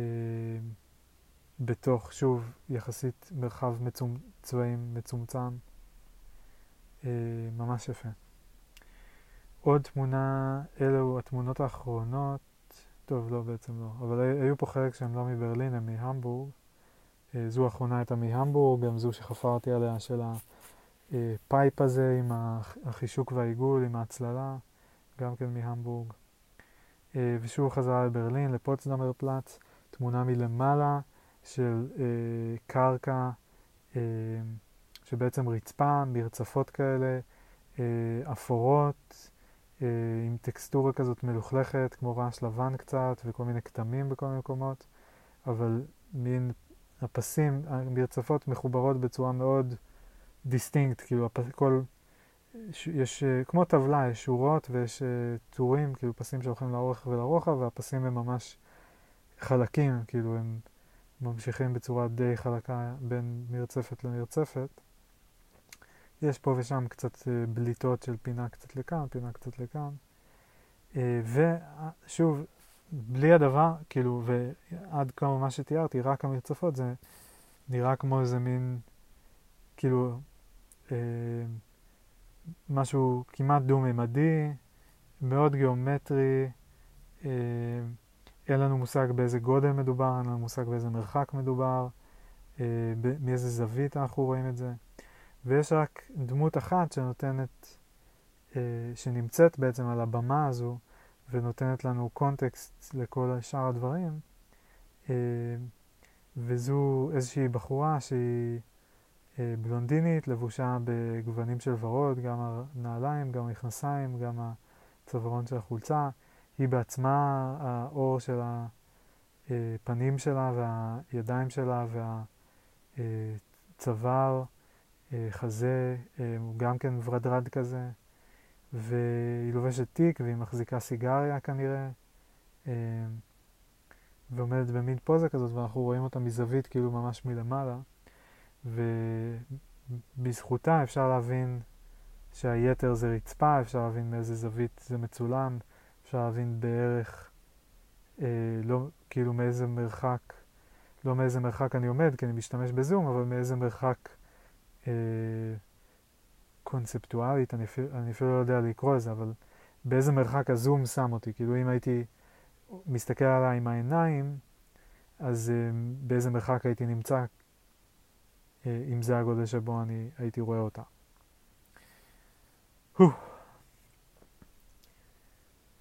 בתוך, שוב, יחסית מרחב מצומ... צבעים מצומצם. אה, ממש יפה. עוד תמונה, אלו התמונות האחרונות, טוב, לא, בעצם לא, אבל היו פה חלק שהם לא מברלין, הם מהמבורג. אה, זו האחרונה הייתה מהמבורג, גם זו שחפרתי עליה של ה pipe הזה עם החישוק והעיגול, עם ההצללה. גם כן מהמבורג. אה, ושוב חזרה לברלין, לפוצדמר פלאץ, תמונה מלמעלה של אה, קרקע, שבעצם רצפה, מרצפות כאלה, אפורות, עם טקסטורה כזאת מלוכלכת, כמו רעש לבן קצת, וכל מיני כתמים בכל מיני מקומות, אבל מין הפסים, המרצפות מחוברות בצורה מאוד distinct, כאילו הפס, כל יש, אה, כמו טבלה, יש שורות ויש אה, טורים, כאילו פסים שהולכים לאורך ולרוחב, והפסים הם ממש חלקים, כאילו הם ממשיכים בצורה די חלקה בין מרצפת למרצפת. יש פה ושם קצת אה, בליטות של פינה קצת לכאן, פינה קצת לכאן. ושוב, בלי הדבר, כאילו, ועד כמה מה שתיארתי, רק המרצפות, זה נראה כמו איזה מין, כאילו, אה, משהו כמעט דו-ממדי, מאוד גיאומטרי, אה, אין לנו מושג באיזה גודל מדובר, אין לנו מושג באיזה מרחק מדובר, אה, מאיזה זווית אנחנו רואים את זה, ויש רק דמות אחת שנותנת אה, שנמצאת בעצם על הבמה הזו ונותנת לנו קונטקסט לכל שאר הדברים, אה, וזו איזושהי בחורה שהיא אה, בלונדינית, לבושה בגוונים של ורוד, גם הנעליים, גם המכנסיים, גם הצווארון של החולצה. היא בעצמה, האור של הפנים שלה והידיים שלה והצוואר, חזה, הוא גם כן ורדרד כזה. והיא לובשת תיק והיא מחזיקה סיגריה כנראה, ועומדת במין פוזה כזאת, ואנחנו רואים אותה מזווית כאילו ממש מלמעלה. ובזכותה אפשר להבין שהיתר זה רצפה, אפשר להבין מאיזה זווית זה מצולם, אפשר להבין בערך, אה, לא, כאילו מאיזה מרחק, לא מאיזה מרחק אני עומד, כי אני משתמש בזום, אבל מאיזה מרחק אה, קונספטואלית, אני אפילו, אני אפילו לא יודע לקרוא לזה, אבל באיזה מרחק הזום שם אותי. כאילו אם הייתי מסתכל עליי עם העיניים, אז אה, באיזה מרחק הייתי נמצא אה, אם זה הגודל שבו אני הייתי רואה אותה.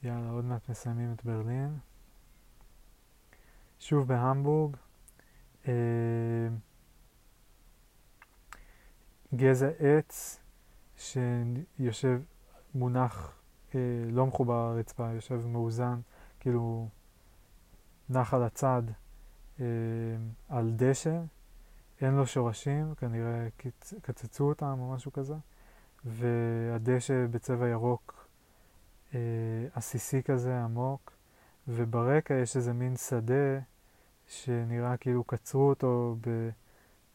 יאללה, עוד מעט מסיימים את ברלין. שוב בהמבורג. אה, גזע עץ שיושב, מונח, אה, לא מחובר לרצפה, יושב מאוזן, כאילו נח על הצד אה, על דשא. אין לו שורשים, כנראה קצ... קצצו אותם או משהו כזה, והדשא בצבע ירוק אה, עסיסי כזה עמוק, וברקע יש איזה מין שדה שנראה כאילו קצרו אותו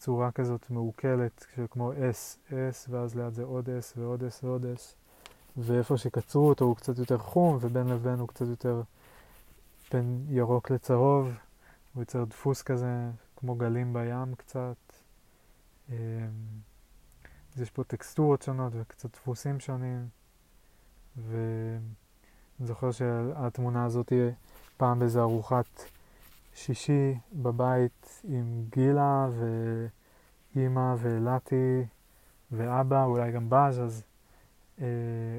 בצורה כזאת מעוקלת, כמו S, S, ואז ליד זה עוד S ועוד S ועוד S, ואיפה שקצרו אותו הוא קצת יותר חום, ובין לבין הוא קצת יותר בין ירוק לצהוב, הוא יוצר דפוס כזה כמו גלים בים קצת. אמ, אז יש פה טקסטורות שונות וקצת דפוסים שונים. ואני זוכר שהתמונה הזאת תהיה פעם באיזה ארוחת שישי בבית עם גילה ואימא ואלתי ואבא, אולי גם באז, אז אה,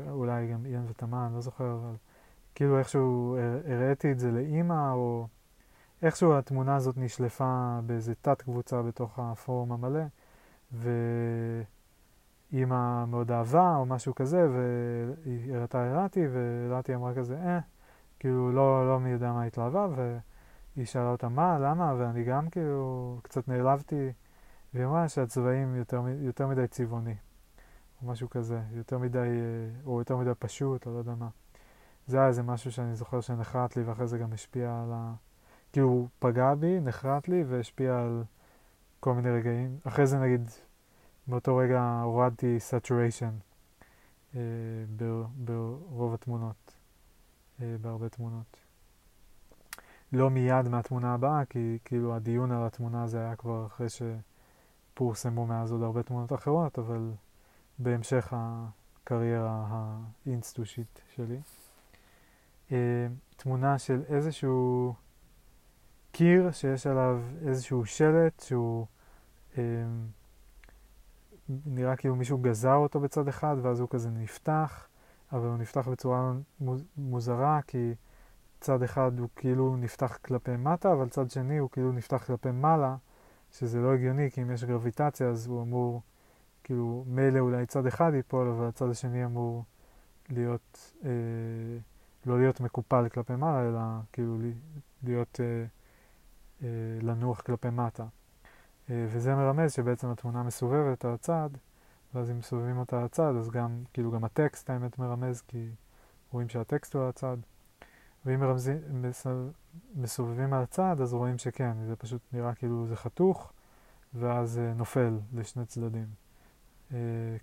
אולי גם איין ותמה, אני לא זוכר, אבל כאילו איכשהו הראיתי את זה לאימא, או איכשהו התמונה הזאת נשלפה באיזה תת קבוצה בתוך הפורום המלא, ואימא מאוד אהבה או משהו כזה, והיא הראתה הראתי, והראתי אמרה כזה, אה, כאילו לא, לא מי יודע מה התלהבה, והיא שאלה אותה מה, למה, ואני גם כאילו קצת נעלבתי, והיא אמרה שהצבעים יותר, יותר מדי צבעוני, או משהו כזה, יותר מדי, אה, או יותר מדי פשוט, או לא יודע מה. זה היה איזה משהו שאני זוכר שנחרט לי ואחרי זה גם השפיע על ה... כאילו פגע בי, נחרט לי והשפיע על כל מיני רגעים. אחרי זה נגיד, באותו רגע הורדתי saturation אה, ברוב התמונות, אה, בהרבה תמונות. לא מיד מהתמונה הבאה, כי כאילו הדיון על התמונה הזה היה כבר אחרי שפורסמו מאז עוד הרבה תמונות אחרות, אבל בהמשך הקריירה האינסטושית שלי. אה, תמונה של איזשהו קיר שיש עליו איזשהו שלט שהוא אה, נראה כאילו מישהו גזר אותו בצד אחד ואז הוא כזה נפתח, אבל הוא נפתח בצורה מוזרה כי צד אחד הוא כאילו נפתח כלפי מטה, אבל צד שני הוא כאילו נפתח כלפי מעלה, שזה לא הגיוני כי אם יש גרביטציה אז הוא אמור, כאילו מילא אולי צד אחד ייפול, אבל הצד השני אמור להיות, אה, לא להיות מקופל כלפי מעלה, אלא כאילו להיות... אה, אה, לנוח כלפי מטה. אה, וזה מרמז שבעצם התמונה מסובבת על הצד, ואז אם מסובבים אותה על הצד, אז גם, כאילו גם הטקסט האמת מרמז, כי רואים שהטקסט הוא על הצד. ואם מרמזים, מסובבים על הצד, אז רואים שכן, זה פשוט נראה כאילו זה חתוך, ואז אה, נופל לשני צדדים,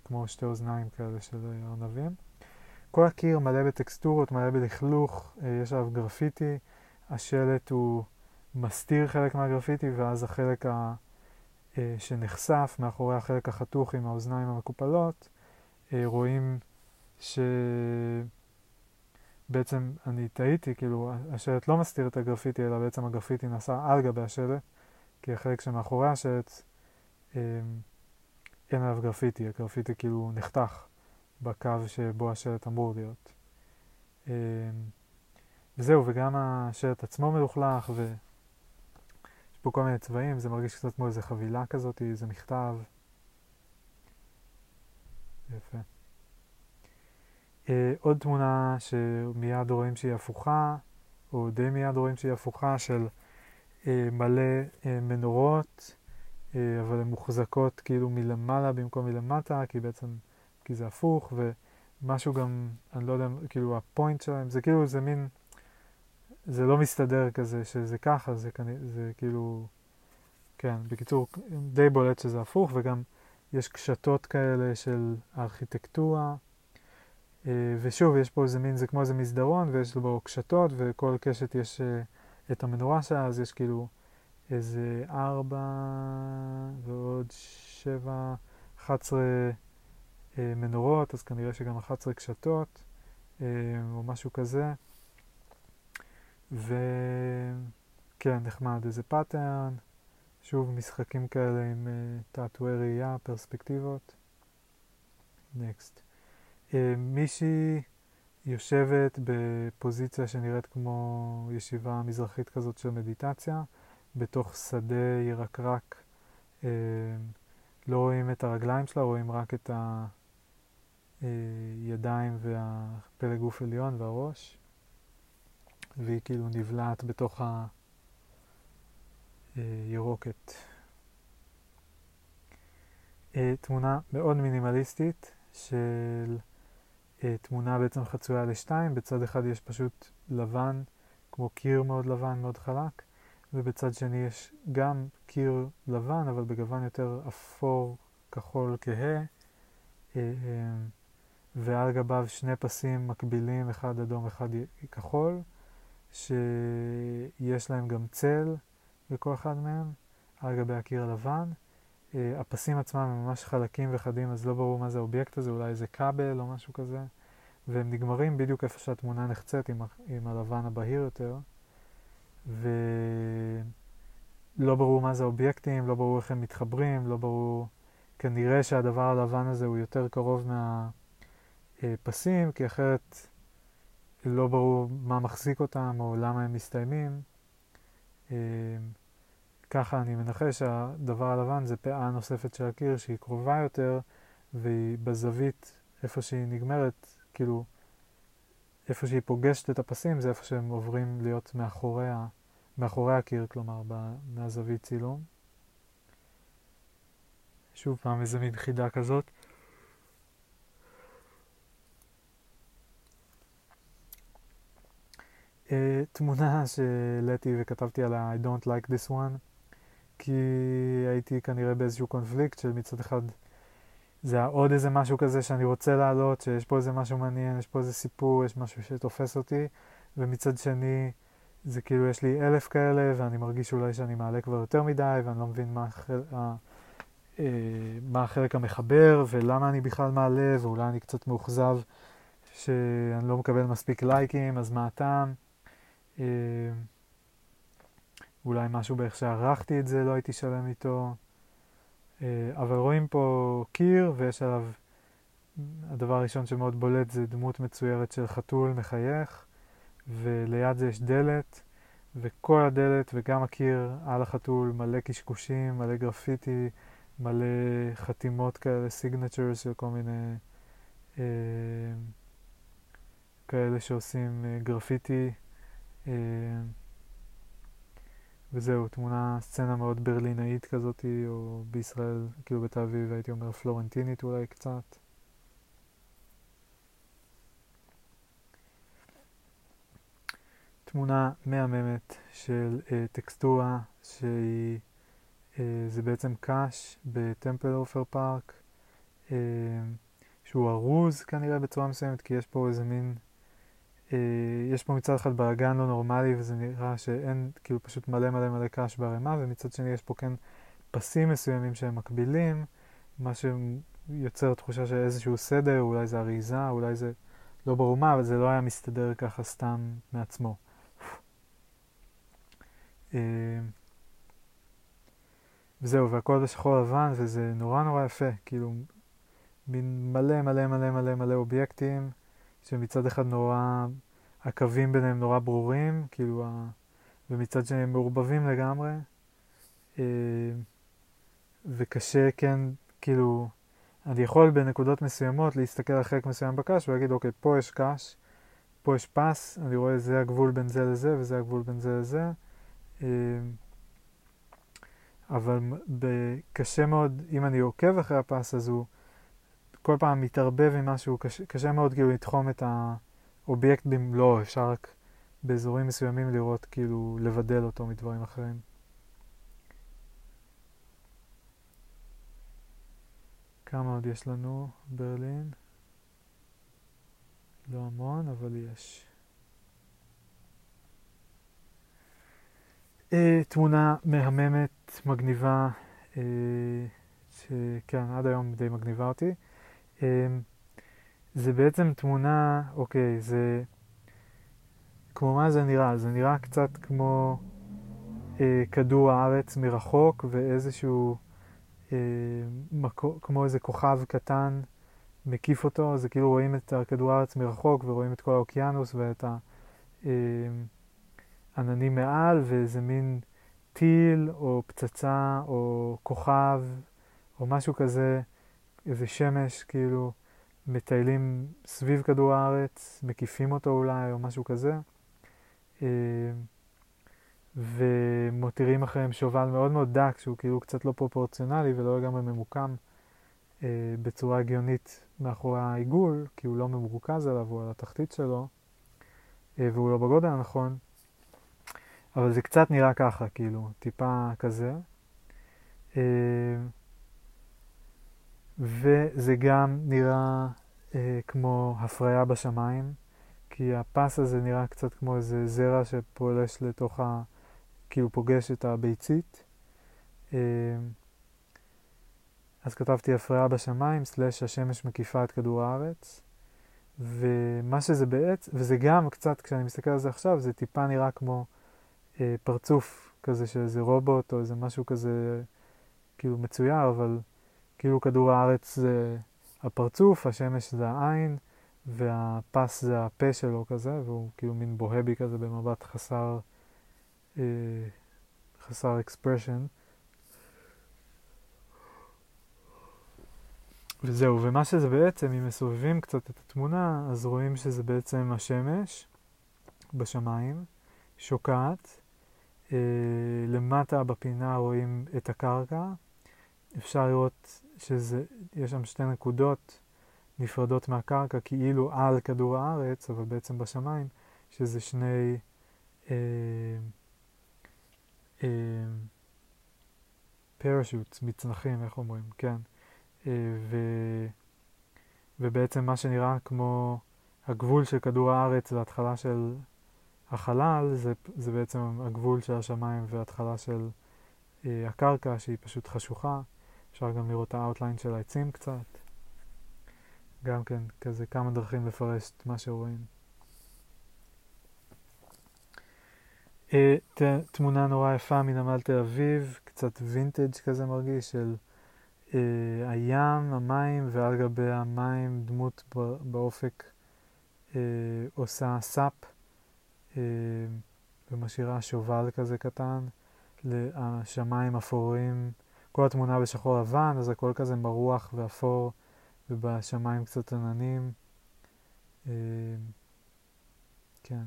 כמו שתי אוזניים כאלה של ארנבים. כל הקיר מלא בטקסטורות, מלא בלכלוך, יש עליו גרפיטי, השלט הוא מסתיר חלק מהגרפיטי, ואז החלק ה... אה, שנחשף מאחורי החלק החתוך עם האוזניים המקופלות, אה, רואים שבעצם אני טעיתי, כאילו השלט לא מסתיר את הגרפיטי, אלא בעצם הגרפיטי נסע על גבי השלט, כי החלק שמאחורי השלט אה, אין עליו גרפיטי, הגרפיטי כאילו נחתך בקו שבו השלט אמור להיות. אה, וזהו, וגם השלט עצמו מלוכלך, ויש פה כל מיני צבעים, זה מרגיש קצת כמו איזה חבילה כזאת, איזה מכתב. יפה. אה, עוד תמונה שמיד רואים שהיא הפוכה, או די מיד רואים שהיא הפוכה, של אה, מלא אה, מנורות, אה, אבל הן מוחזקות כאילו מלמעלה במקום מלמטה, כי בעצם, כי זה הפוך, ומשהו גם, אני לא יודע, כאילו הפוינט שלהם, זה כאילו, זה מין, זה לא מסתדר כזה, שזה ככה, זה, זה כאילו, כן, בקיצור, די בולט שזה הפוך, וגם יש קשתות כאלה של ארכיטקטורה. אה, ושוב, יש פה איזה מין, זה כמו איזה מסדרון, ויש בו קשתות, וכל קשת יש אה, את המנורה שלה, אז יש כאילו איזה ארבע ועוד שבע, אחת עשרה אה, מנורות, אז כנראה שגם אחת עשרה קשתות, או משהו כזה. וכן, נחמד, איזה pattern, שוב משחקים כאלה עם תעתועי ראייה, פרספקטיבות. Next. אה, מישהי יושבת בפוזיציה שנראית כמו ישיבה מזרחית כזאת של מדיטציה, בתוך שדה ירקרק. אה, לא רואים את הרגליים שלה, רואים רק את הידיים והפלג גוף עליון והראש, והיא כאילו נבלעת בתוך הירוקת. אה, תמונה מאוד מינימליסטית של אה, תמונה בעצם חצויה לשתיים, בצד אחד יש פשוט לבן, כמו קיר מאוד לבן, מאוד חלק, ובצד שני יש גם קיר לבן, אבל בגוון יותר אפור, כחול, כהה, אה, אה, ועל גביו שני פסים מקבילים, אחד אדום, אחד כחול, שיש להם גם צל בכל אחד מהם, על גבי הקיר הלבן. הפסים עצמם הם ממש חלקים וחדים, אז לא ברור מה זה האובייקט הזה, אולי איזה כבל או משהו כזה. והם נגמרים בדיוק איפה שהתמונה נחצית עם, עם הלבן הבהיר יותר, ולא ברור מה זה אובייקטים, לא ברור איך הם מתחברים, לא ברור... כנראה שהדבר הלבן הזה הוא יותר קרוב מהפסים, כי אחרת לא ברור מה מחזיק אותם או למה הם מסתיימים. אה, ככה אני מנחש שהדבר הלבן זה פאה נוספת של הקיר שהיא קרובה יותר והיא בזווית איפה שהיא נגמרת כאילו, איפה שהיא פוגשת את הפסים זה איפה שהם עוברים להיות מאחורי, מאחורי הקיר, כלומר, מהזווית צילום. שוב פעם, איזה מין חידה כזאת. Uh, תמונה שהעליתי וכתבתי על ה- I don't like this one, כי הייתי כנראה באיזשהו קונפליקט של מצד אחד זה היה עוד איזה משהו כזה שאני רוצה להעלות, שיש פה איזה משהו מעניין, יש פה איזה סיפור, יש משהו שתופס אותי, ומצד שני, זה כאילו יש לי אלף כאלה, ואני מרגיש אולי שאני מעלה כבר יותר מדי, ואני לא מבין מה, החל, אה, מה החלק המחבר, ולמה אני בכלל מעלה, ואולי אני קצת מאוכזב שאני לא מקבל מספיק לייקים, אז מה הטעם? אולי משהו באיך שערכתי את זה, לא הייתי שלם איתו. אה, אבל רואים פה קיר ויש עליו, הדבר הראשון שמאוד בולט זה דמות מצוירת של חתול מחייך, וליד זה יש דלת, וכל הדלת וגם הקיר על החתול מלא קשקושים, מלא גרפיטי, מלא חתימות כאלה, סיגנצ'רס של כל מיני אה, כאלה שעושים אה, גרפיטי. אה, וזהו, תמונה, סצנה מאוד ברלינאית כזאת, או בישראל, כאילו בתל אביב הייתי אומר פלורנטינית אולי קצת. תמונה מהממת של אה, טקסטורה שהיא, אה, זה בעצם קאש בטמפל אופר פארק, אה, שהוא ארוז כנראה בצורה מסוימת, כי יש פה איזה מין יש פה מצד אחד בלאגן לא נורמלי וזה נראה שאין, כאילו פשוט מלא מלא מלא קש בערימה, ומצד שני יש פה כן פסים מסוימים שהם מקבילים, מה שיוצר תחושה של איזשהו סדר, אולי זה אריזה, אולי זה לא ברור מה, אבל זה לא היה מסתדר ככה סתם מעצמו. אה, וזהו, והכל בשחור לבן, וזה נורא נורא יפה, כאילו, מין מלא מלא מלא מלא מלא אובייקטים, שמצד אחד נורא, הקווים ביניהם נורא ברורים, כאילו, ה... ומצד שני הם מעורבבים לגמרי. אה, וקשה, כן, כאילו, אני יכול בנקודות מסוימות להסתכל על חלק מסוים בקש ולהגיד, אוקיי, פה יש קש, פה יש פס, אני רואה זה הגבול בין זה לזה וזה הגבול בין זה לזה. אה, אבל קשה מאוד, אם אני עוקב אחרי הפס, אז הוא כל פעם מתערבב עם משהו, קשה, קשה מאוד כאילו לתחום את האובייקט במלואו, אפשר רק באזורים מסוימים לראות, כאילו, לבדל אותו מדברים אחרים. כמה עוד יש לנו? ברלין? לא המון, אבל יש. Uh, תמונה מהממת, מגניבה, uh, שכן, עד היום די מגניבה אותי. Uh, זה בעצם תמונה, אוקיי, זה... כמו מה זה נראה? זה נראה קצת כמו uh, כדור הארץ מרחוק ואיזשהו, uh, מקו, כמו איזה כוכב קטן מקיף אותו, זה כאילו רואים את כדור הארץ מרחוק ורואים את כל האוקיינוס ואת ה... Uh, עננים מעל ואיזה מין טיל או פצצה או כוכב או משהו כזה, איזה שמש כאילו מטיילים סביב כדור הארץ, מקיפים אותו אולי או משהו כזה. אה, ומותירים אחריהם שובל מאוד מאוד דק שהוא כאילו קצת לא פרופורציונלי ולא לגמרי ממוקם אה, בצורה הגיונית מאחורי העיגול, כי הוא לא ממרוכז עליו, הוא על התחתית שלו, אה, והוא לא בגודל הנכון. אבל זה קצת נראה ככה, כאילו, טיפה כזה. וזה גם נראה אה, כמו הפריה בשמיים, כי הפס הזה נראה קצת כמו איזה זרע שפולש לתוך ה... כאילו פוגש את הביצית. אה, אז כתבתי הפריה בשמיים, סלש השמש מקיפה את כדור הארץ. ומה שזה בעצם, וזה גם קצת, כשאני מסתכל על זה עכשיו, זה טיפה נראה כמו אה, פרצוף כזה של איזה רובוט או איזה משהו כזה כאילו מצויר, אבל כאילו כדור הארץ זה הפרצוף, השמש זה העין, והפס זה הפה שלו כזה, והוא כאילו מין בוהבי כזה במבט חסר, אה, חסר אקספרשן. וזהו, ומה שזה בעצם, אם מסובבים קצת את התמונה, אז רואים שזה בעצם השמש בשמיים, שוקעת, אה, למטה בפינה רואים את הקרקע. אפשר לראות שיש שם שתי נקודות נפרדות מהקרקע כאילו על כדור הארץ, אבל בעצם בשמיים, שזה שני אה, אה, פרשוט, מצנחים, איך אומרים, כן. אה, ו, ובעצם מה שנראה כמו הגבול של כדור הארץ וההתחלה של החלל זה, זה בעצם הגבול של השמיים וההתחלה של אה, הקרקע שהיא פשוט חשוכה. אפשר גם לראות את ה outline של העצים קצת. גם כן, כזה כמה דרכים לפרש את מה שרואים. אה, תמונה נורא יפה מנמל תל אביב, קצת וינטג' כזה מרגיש של אה, הים, המים, ועל גבי המים דמות באופק אה, עושה סאפ. אה, ומשאירה שובל כזה קטן, השמיים אפורים, כל התמונה בשחור לבן, אז הכל כזה מרוח ואפור, ובשמיים קצת עננים. אה, כן.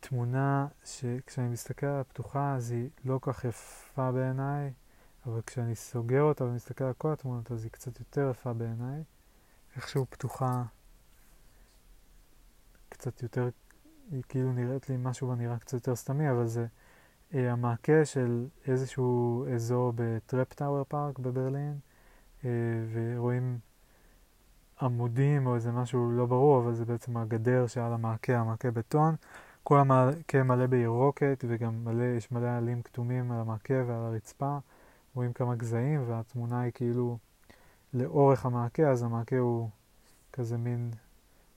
תמונה שכשאני מסתכל על הפתוחה אז היא לא כך יפה בעיניי, אבל כשאני סוגר אותה ומסתכל על כל התמונות אז היא קצת יותר יפה בעיניי. איכשהו פתוחה קצת יותר, היא כאילו נראית לי משהו בנראה קצת יותר סתמי, אבל זה המעקה של איזשהו אזור בטראפ טאוור פארק בברלין, אה, ורואים עמודים או איזה משהו לא ברור, אבל זה בעצם הגדר שעל המעקה, המעקה בטון. כל המעקה מלא בירוקת וגם מלא, יש מלא עלים כתומים על המעקה ועל הרצפה. רואים כמה גזעים והתמונה היא כאילו לאורך המעקה, אז המעקה הוא כזה מין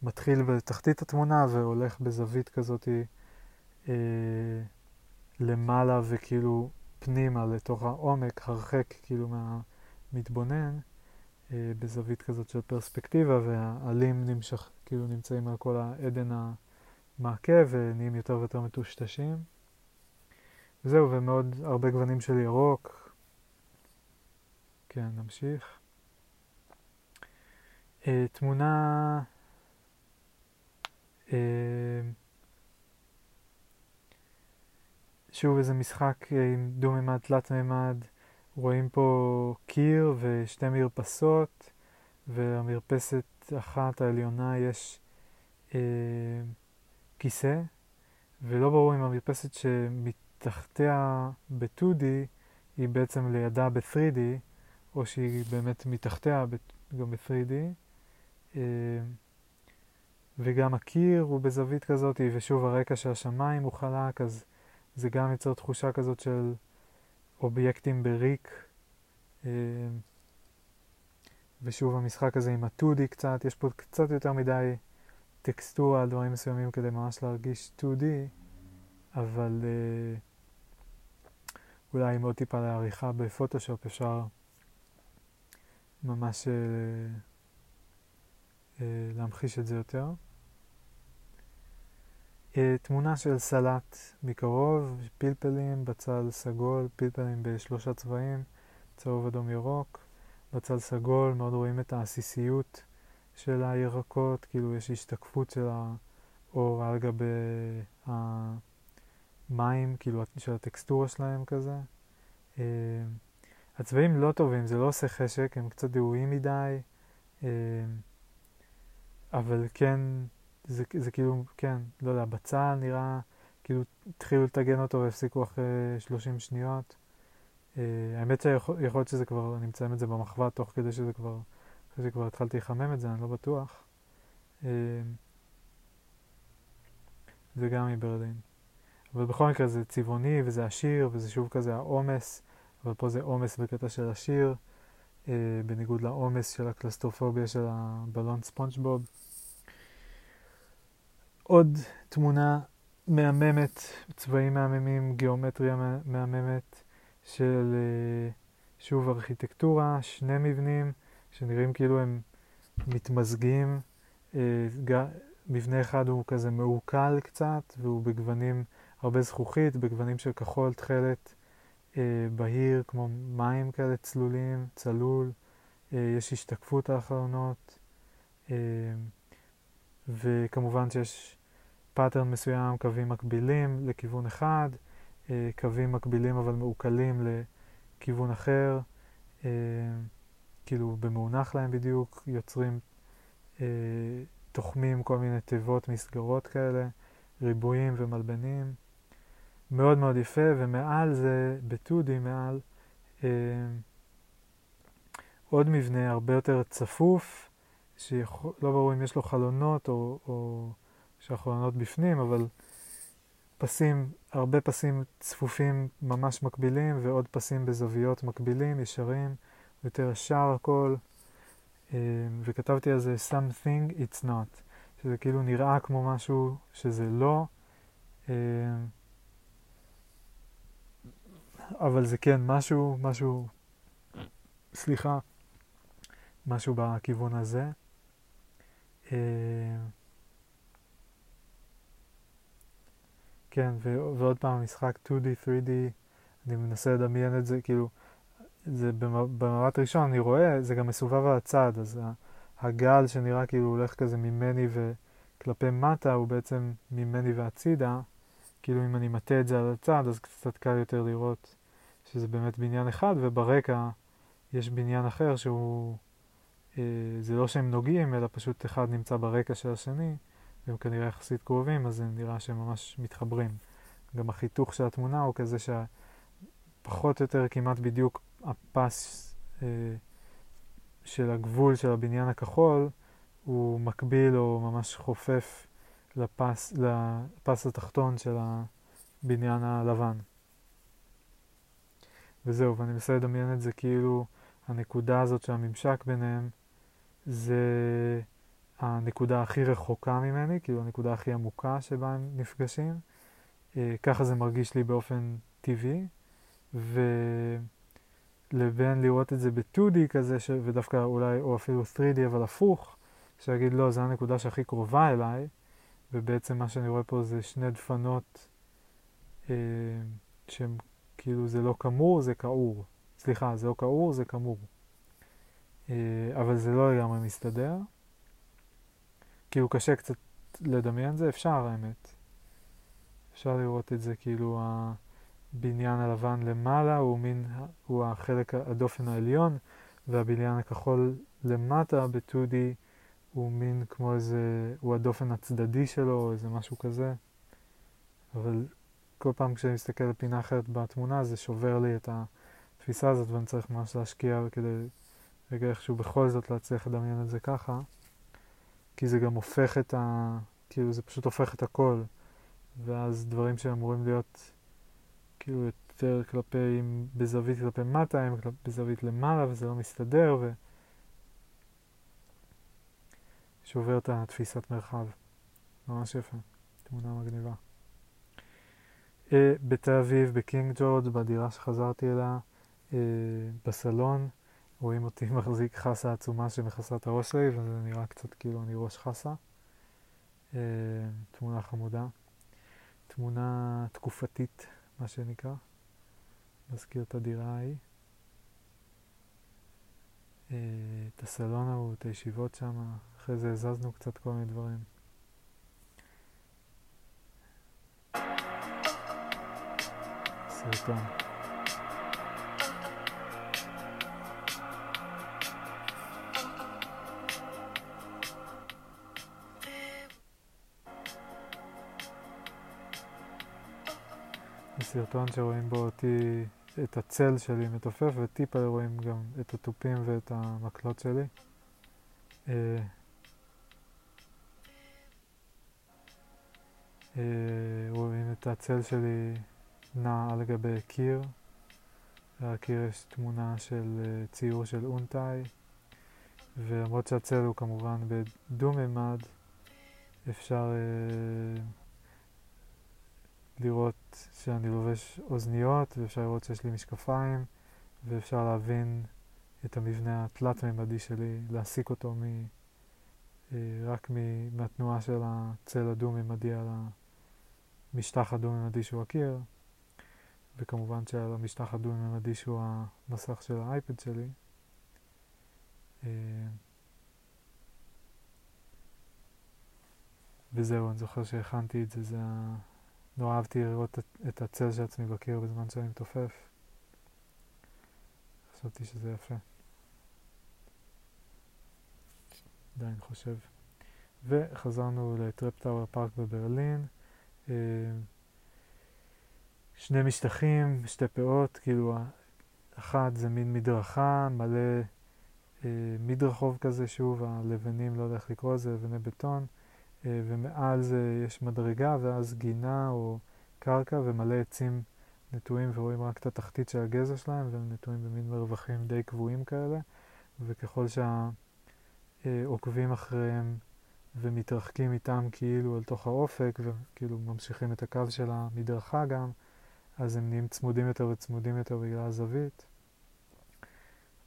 מתחיל בתחתית התמונה והולך בזווית כזאת אה, למעלה וכאילו פנימה לתוך העומק, הרחק כאילו מהמתבונן, אה, בזווית כזאת של פרספקטיבה, והעלים נמשך, כאילו נמצאים על כל העדן המעקה ונהיים יותר ויותר מטושטשים. וזהו, ומאוד הרבה גוונים של ירוק. כן, נמשיך. Uh, תמונה... Uh, שוב איזה משחק עם דו-ממד, תלת-ממד. רואים פה קיר ושתי מרפסות, והמרפסת אחת העליונה יש אה, כיסא, ולא ברור אם המרפסת שמתחתיה ב-2D היא בעצם לידה ב-3D, או שהיא באמת מתחתיה גם ב-3D. אה, וגם הקיר הוא בזווית כזאת, ושוב הרקע של השמיים הוא חלק, אז זה גם יוצר תחושה כזאת של אובייקטים בריק. אה, ושוב המשחק הזה עם ה-2D קצת, יש פה קצת יותר מדי טקסטורה על דברים מסוימים כדי ממש להרגיש 2D, אבל אה, אולי עם עוד טיפה לעריכה בפוטושופ אפשר ממש אה, אה, להמחיש את זה יותר. אה, תמונה של סלט מקרוב, פלפלים, בצל סגול, פלפלים בשלושה צבעים, צהוב, אדום, ירוק. בצל סגול מאוד רואים את העסיסיות של הירקות, כאילו יש השתקפות של האור על גבי המים, כאילו של הטקסטורה שלהם כזה. אה, הצבעים לא טובים, זה לא עושה חשק, הם קצת דהויים מדי, אה, אבל כן זה, זה כאילו, כן, לא יודע, בצל נראה, כאילו התחילו לטגן אותו והפסיקו אחרי 30 שניות. Uh, האמת שיכול להיות שזה כבר, אני מציין את זה במחווה תוך כדי שזה כבר, אחרי שכבר התחלתי לחמם את זה, אני לא בטוח. Uh, זה גם מברלין. אבל בכל מקרה זה צבעוני וזה עשיר וזה שוב כזה העומס, אבל פה זה עומס בקטע של עשיר, uh, בניגוד לעומס של הקלסטרופוביה של הבלון ספונג'בוב. עוד תמונה מהממת, צבעים מהממים, גיאומטריה מהממת של אה, שוב ארכיטקטורה, שני מבנים שנראים כאילו הם מתמזגים. אה, מבנה אחד הוא כזה מעוקל קצת והוא בגוונים, הרבה זכוכית, בגוונים של כחול, תכלת, אה, בהיר, כמו מים כאלה צלולים, צלול, יש השתקפות האחרונות. וכמובן שיש pattern מסוים, קווים מקבילים לכיוון אחד, אה, קווים מקבילים אבל מעוקלים לכיוון אחר, אה, כאילו במאונך להם בדיוק, יוצרים, אה, תוחמים כל מיני תיבות, מסגרות כאלה, ריבועים ומלבנים. מאוד מאוד יפה, ומעל זה, ב-2D מעל, עוד מבנה הרבה יותר צפוף, שלא ברור אם יש לו חלונות או, או שהחלונות בפנים, אבל פסים, הרבה פסים צפופים ממש מקבילים ועוד פסים בזוויות מקבילים, ישרים, יותר ישר הכל. אה, וכתבתי על זה something it's not, שזה כאילו נראה כמו משהו שזה לא, אה, אבל זה כן משהו, משהו, סליחה, משהו בכיוון הזה. כן, ו- ועוד פעם, משחק 2D, 3D, אני מנסה לדמיין את זה, כאילו, זה במבט ראשון, אני רואה, זה גם מסובב על הצד, אז הגל שנראה כאילו הולך כזה ממני וכלפי מטה, הוא בעצם ממני והצידה, כאילו אם אני מטה את זה על הצד, אז קצת קל יותר לראות שזה באמת בניין אחד, וברקע יש בניין אחר שהוא, אה, זה לא שהם נוגעים, אלא פשוט אחד נמצא ברקע של השני. והם כנראה יחסית קרובים, אז זה נראה שהם ממש מתחברים. גם החיתוך של התמונה הוא כזה שפחות או יותר כמעט בדיוק הפס אה, של הגבול של הבניין הכחול הוא מקביל או ממש חופף לפס, לפס התחתון של הבניין הלבן. וזהו, ואני מנסה לדמיין את זה כאילו הנקודה הזאת של הממשק ביניהם זה הנקודה הכי רחוקה ממני, כאילו הנקודה הכי עמוקה שבה הם נפגשים. אה, ככה זה מרגיש לי באופן טבעי. לבין לראות את זה ב-2D כזה, ש... ודווקא אולי, או אפילו 3D, אבל הפוך, שיגיד לא, זו הנקודה שהכי קרובה אליי, ובעצם מה שאני רואה פה זה שני דפנות אה, שהם כאילו זה לא כמור, זה כעור. סליחה, זה לא כעור, זה כמור. אה, אבל זה לא לגמרי מסתדר. כאילו קשה קצת לדמיין זה, אפשר האמת. אפשר לראות את זה כאילו הבניין הלבן למעלה הוא מין, הוא החלק, הדופן העליון, והבניין הכחול למטה ב-2D הוא מין כמו איזה, הוא הדופן הצדדי שלו, או איזה משהו כזה. אבל כל פעם כשאני מסתכל על פינה אחרת בתמונה זה שובר לי את התפיסה הזאת ואני צריך ממש להשקיע כדי רגע איכשהו בכל זאת להצליח לדמיין את זה ככה. כי זה גם הופך את ה... כאילו זה פשוט הופך את הכל. ואז דברים שאמורים להיות כאילו יותר כלפי, בזווית כלפי מטה, הם בזווית למעלה וזה לא מסתדר ו... שובר את התפיסת מרחב. ממש יפה, תמונה מגניבה. Uh, בתל אביב, בקינג ג'ורג', בדירה שחזרתי אליה, uh, בסלון, רואים אותי <laughs> מחזיק חסה עצומה שמכסה את הראש שלי, וזה נראה קצת כאילו אני ראש חסה. Uh, תמונה חמודה. תמונה תקופתית, מה שנקרא. מזכיר את הדירה ההיא. Uh, את הסלון ההוא, את הישיבות שם, אחרי זה הזזנו קצת כל מיני דברים. סרטון. סרטון שרואים בו אותי, את הצל שלי מתופף, וטיפה רואים גם את התופים ואת המקלות שלי. אה, אה, רואים את הצל שלי נע על גבי קיר. על הקיר יש תמונה של אה, ציור של אונטאי, ולמרות שהצל הוא כמובן בדו-ממד, אפשר אה, לראות שאני לובש אוזניות, ואפשר לראות שיש לי משקפיים, ואפשר להבין את המבנה התלת-ממדי שלי, להסיק אותו מ... אה, רק מהתנועה של הצל הדו-ממדי על המשטח הדו-ממדי שהוא הקיר, וכמובן שעל המשטח הדו-ממדי שהוא המסך של האייפד שלי. אה, וזהו, אני זוכר שהכנתי את זה, זה ה... נורא אהבתי לראות את, הצל של עצמי בקיר בזמן שאני מתופף. חשבתי שזה יפה. עדיין חושב. וחזרנו לטרפטאוור פארק בברלין. אה, שני משטחים, שתי פאות, כאילו אחת זה מין מדרכה מלא אה, מדרחוב כזה, שוב הלבנים, לא יודע איך לקרוא לזה, לבני בטון, ומעל זה יש מדרגה ואז גינה או קרקע ומלא עצים נטועים ורואים רק את התחתית של הגזע שלהם והם נטועים במין מרווחים די קבועים כאלה, וככל שהעוקבים אה, אחריהם ומתרחקים איתם כאילו אל תוך האופק וכאילו ממשיכים את הקו של המדרכה גם, אז הם נהיים צמודים יותר וצמודים יותר בגלל הזווית.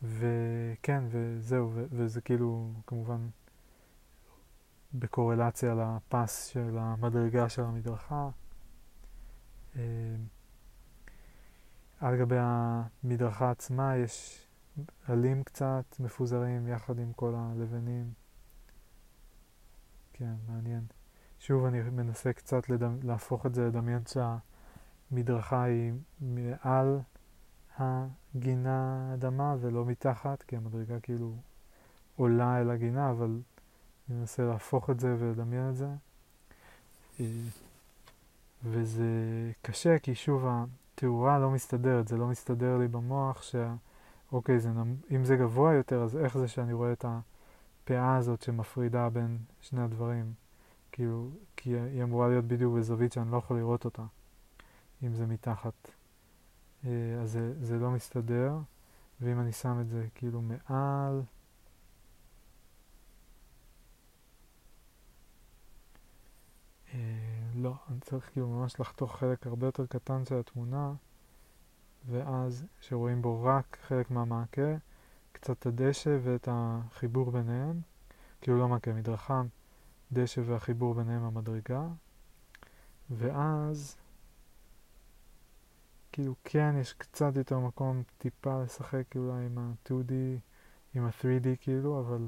וכן, וזהו, וזה כאילו כמובן בקורלציה לפס של המדרגה של המדרכה. אה, על גבי המדרכה עצמה יש עלים קצת מפוזרים יחד עם כל הלבנים. כן, מעניין. שוב אני מנסה קצת לדמ... להפוך את זה, לדמיין שהמדרכה היא מעל הגינה אדמה ולא מתחת, כי המדרגה כאילו עולה אל הגינה, אבל אני מנסה להפוך את זה ולדמיין את זה. אה, וזה קשה, כי שוב, התאורה לא מסתדרת, זה לא מסתדר לי במוח שה... אוקיי, זה, אם זה גבוה יותר, אז איך זה שאני רואה את הפאה הזאת שמפרידה בין שני הדברים? כאילו, כי היא אמורה להיות בדיוק בזווית שאני לא יכול לראות אותה, אם זה מתחת. אה, אז זה, זה לא מסתדר, ואם אני שם את זה כאילו מעל... לא, אני צריך כאילו ממש לחתוך חלק הרבה יותר קטן של התמונה ואז שרואים בו רק חלק מהמעקה, קצת את הדשא ואת החיבור ביניהם, כאילו לא מעקה, מדרכה, דשא והחיבור ביניהם המדרגה, ואז כאילו כן יש קצת יותר מקום טיפה לשחק אולי עם ה-2D, עם ה-3D כאילו, אבל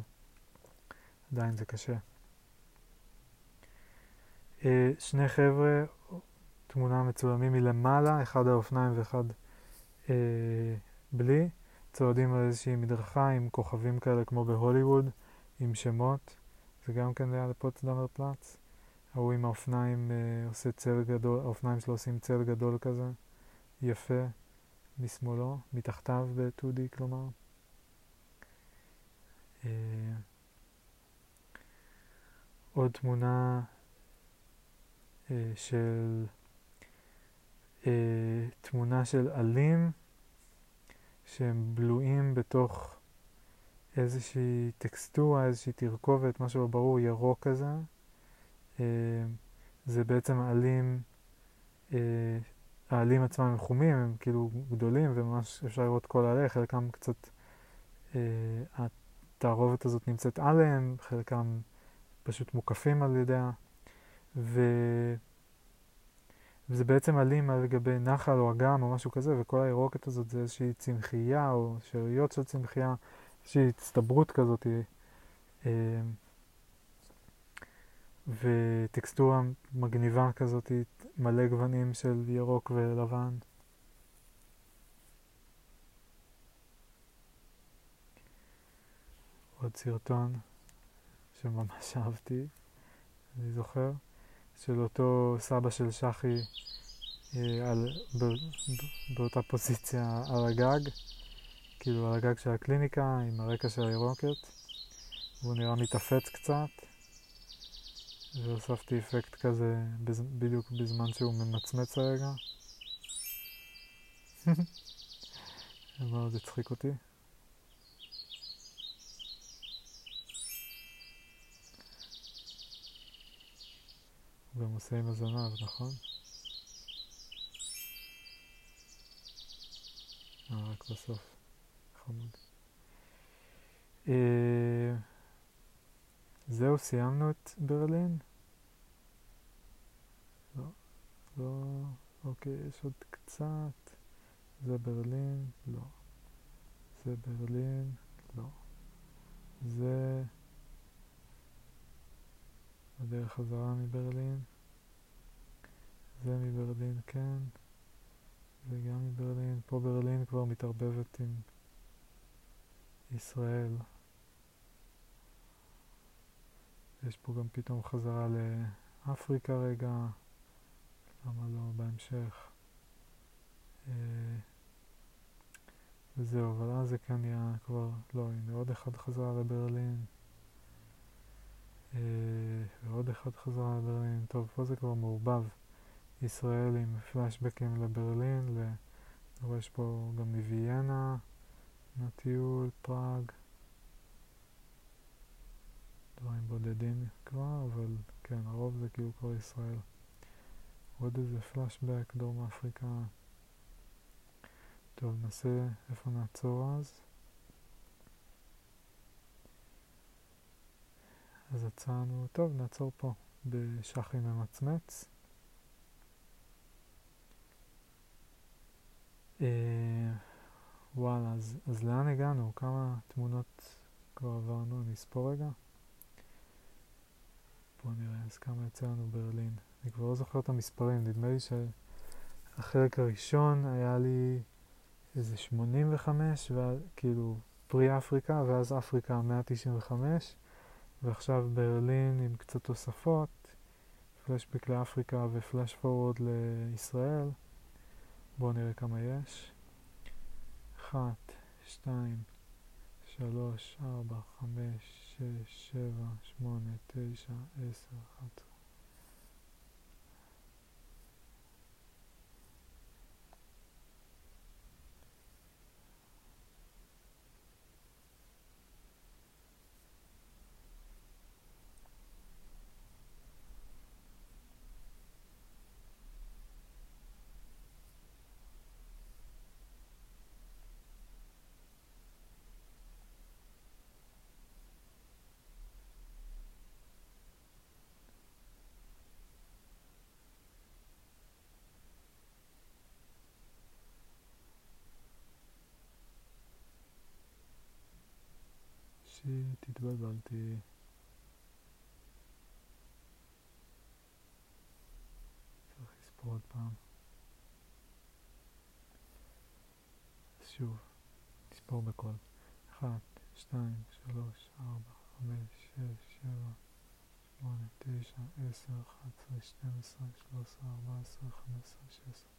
עדיין זה קשה. Uh, שני חבר'ה, תמונה מצולמים מלמעלה, אחד האופניים ואחד uh, בלי, צועדים על איזושהי מדרכה עם כוכבים כאלה כמו בהוליווד, עם שמות, זה גם כן ליד פוטסדמר פלאץ. ההוא עם האופניים uh, עושה צל גדול, האופניים שלו עושים צל גדול כזה, יפה, משמאלו, מתחתיו ב-2D כלומר. Uh, עוד תמונה של uh, תמונה של עלים שהם בלויים בתוך איזושהי טקסטורה, איזושהי תרכובת, משהו לא ברור, ירוק כזה. Uh, זה בעצם עלים, העלים עצמם הם חומים, הם כאילו גדולים וממש אפשר לראות כל עלה, חלקם קצת, התערובת הזאת נמצאת עליהם, חלקם פשוט מוקפים על ידיה, ו... וזה בעצם עלים על גבי נחל או אגם או משהו כזה, וכל הירוקת הזאת זה איזושהי צמחייה או שאריות של צמחייה, איזושהי הצטברות כזאת, אה, וטקסטורה מגניבה כזאת, מלא גוונים של ירוק ולבן. עוד סרטון שממש אהבתי, אני זוכר, של אותו סבא של שחי אה, על, ב, ב, באותה פוזיציה על הגג, כאילו על הגג של הקליניקה עם הרקע של הירוקת, והוא נראה מתאפץ קצת, והוספתי אפקט כזה בז, בדיוק בזמן שהוא ממצמץ הרגע. <laughs> מאוד הצחיק אותי. גם עושה עם הזנב, נכון? אה, רק בסוף. חמוד. אה, זהו, סיימנו את ברלין? לא, לא, אוקיי, יש עוד קצת. זה ברלין? לא. זה ברלין? לא. זה... בדרך חזרה מברלין. זה מברלין, כן. זה גם מברלין. פה ברלין כבר מתערבבת עם ישראל. יש פה גם פתאום חזרה לאפריקה רגע, למה לא בהמשך. אה, וזהו, אבל אז זה כאן נהיה כבר, לא, הנה עוד אחד חזרה לברלין. אה, ועוד אחד חזרה לברלין. טוב, פה זה כבר מעורבב. ישראל עם פלשבקים לברלין, ל... יש פה גם מוויאנה, מהטיול, פראג. דברים בודדים כבר, אבל כן, הרוב זה כאילו כבר ישראל. עוד איזה פלשבק, דרום אפריקה. טוב, נעשה איפה נעצור אז. אז עצרנו, טוב, נעצור פה, בשחי ממצמץ. אה, וואלה, אז, אז לאן הגענו? כמה תמונות כבר עברנו? אני אספור רגע. בואו נראה, אז כמה יצא לנו ברלין. אני כבר לא זוכר את המספרים, נדמה לי שהחלק הראשון היה לי איזה 85, כאילו פרי אפריקה, ואז אפריקה 195. ועכשיו ברלין עם קצת תוספות, פלשבק לאפריקה ופלאש פורוורד לישראל. בואו נראה כמה יש. 1, 2, 3, 4, 5, 6, 7, 8, 9, 10, 11. התבלבלתי. צריך לספור עוד פעם. אז שוב, נספור בקול. 1, 2, 3, 4, 5, 6, 7, 8, 9, 10, 11, 12, 13, 14, 15, 16,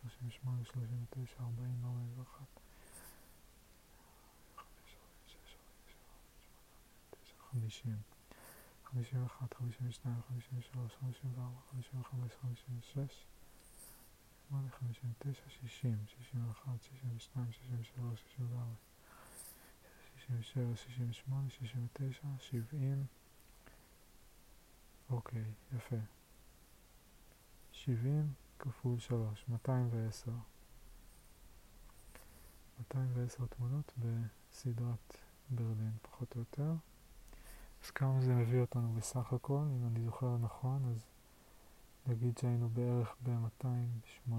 38, 39, 40, 41. חמישים, חמישים ואחת, חמישים ושתיים, חמישים ושלוש, חמישים וארבע, חמישים וחמש, חמישים ושש, שמונה, חמישים ותשע, שישים, שישים ואחת, שישים ושתיים, שישים ושלוש, שישים וארבע, שישים ושבע, שישים ושמונה, שישים ותשע, שבעים, אוקיי, יפה, שבעים כפול שלוש, מאתיים ועשר. מאתיים ועשר תמונות בסדרת ברלין, פחות או יותר. אז כמה זה מביא אותנו בסך הכל, אם אני זוכר נכון, אז נגיד שהיינו בערך ב-280,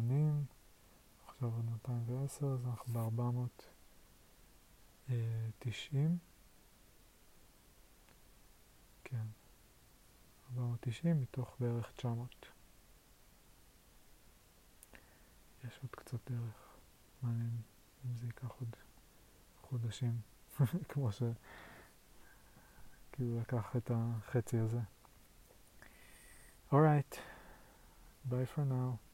עכשיו עוד 210, אז אנחנו ב-490. כן, 490 מתוך בערך 900. יש עוד קצת דרך, מעניין אם זה ייקח עוד חודשים, <laughs> כמו ש... כאילו לקח את החצי הזה. Alright, bye for now.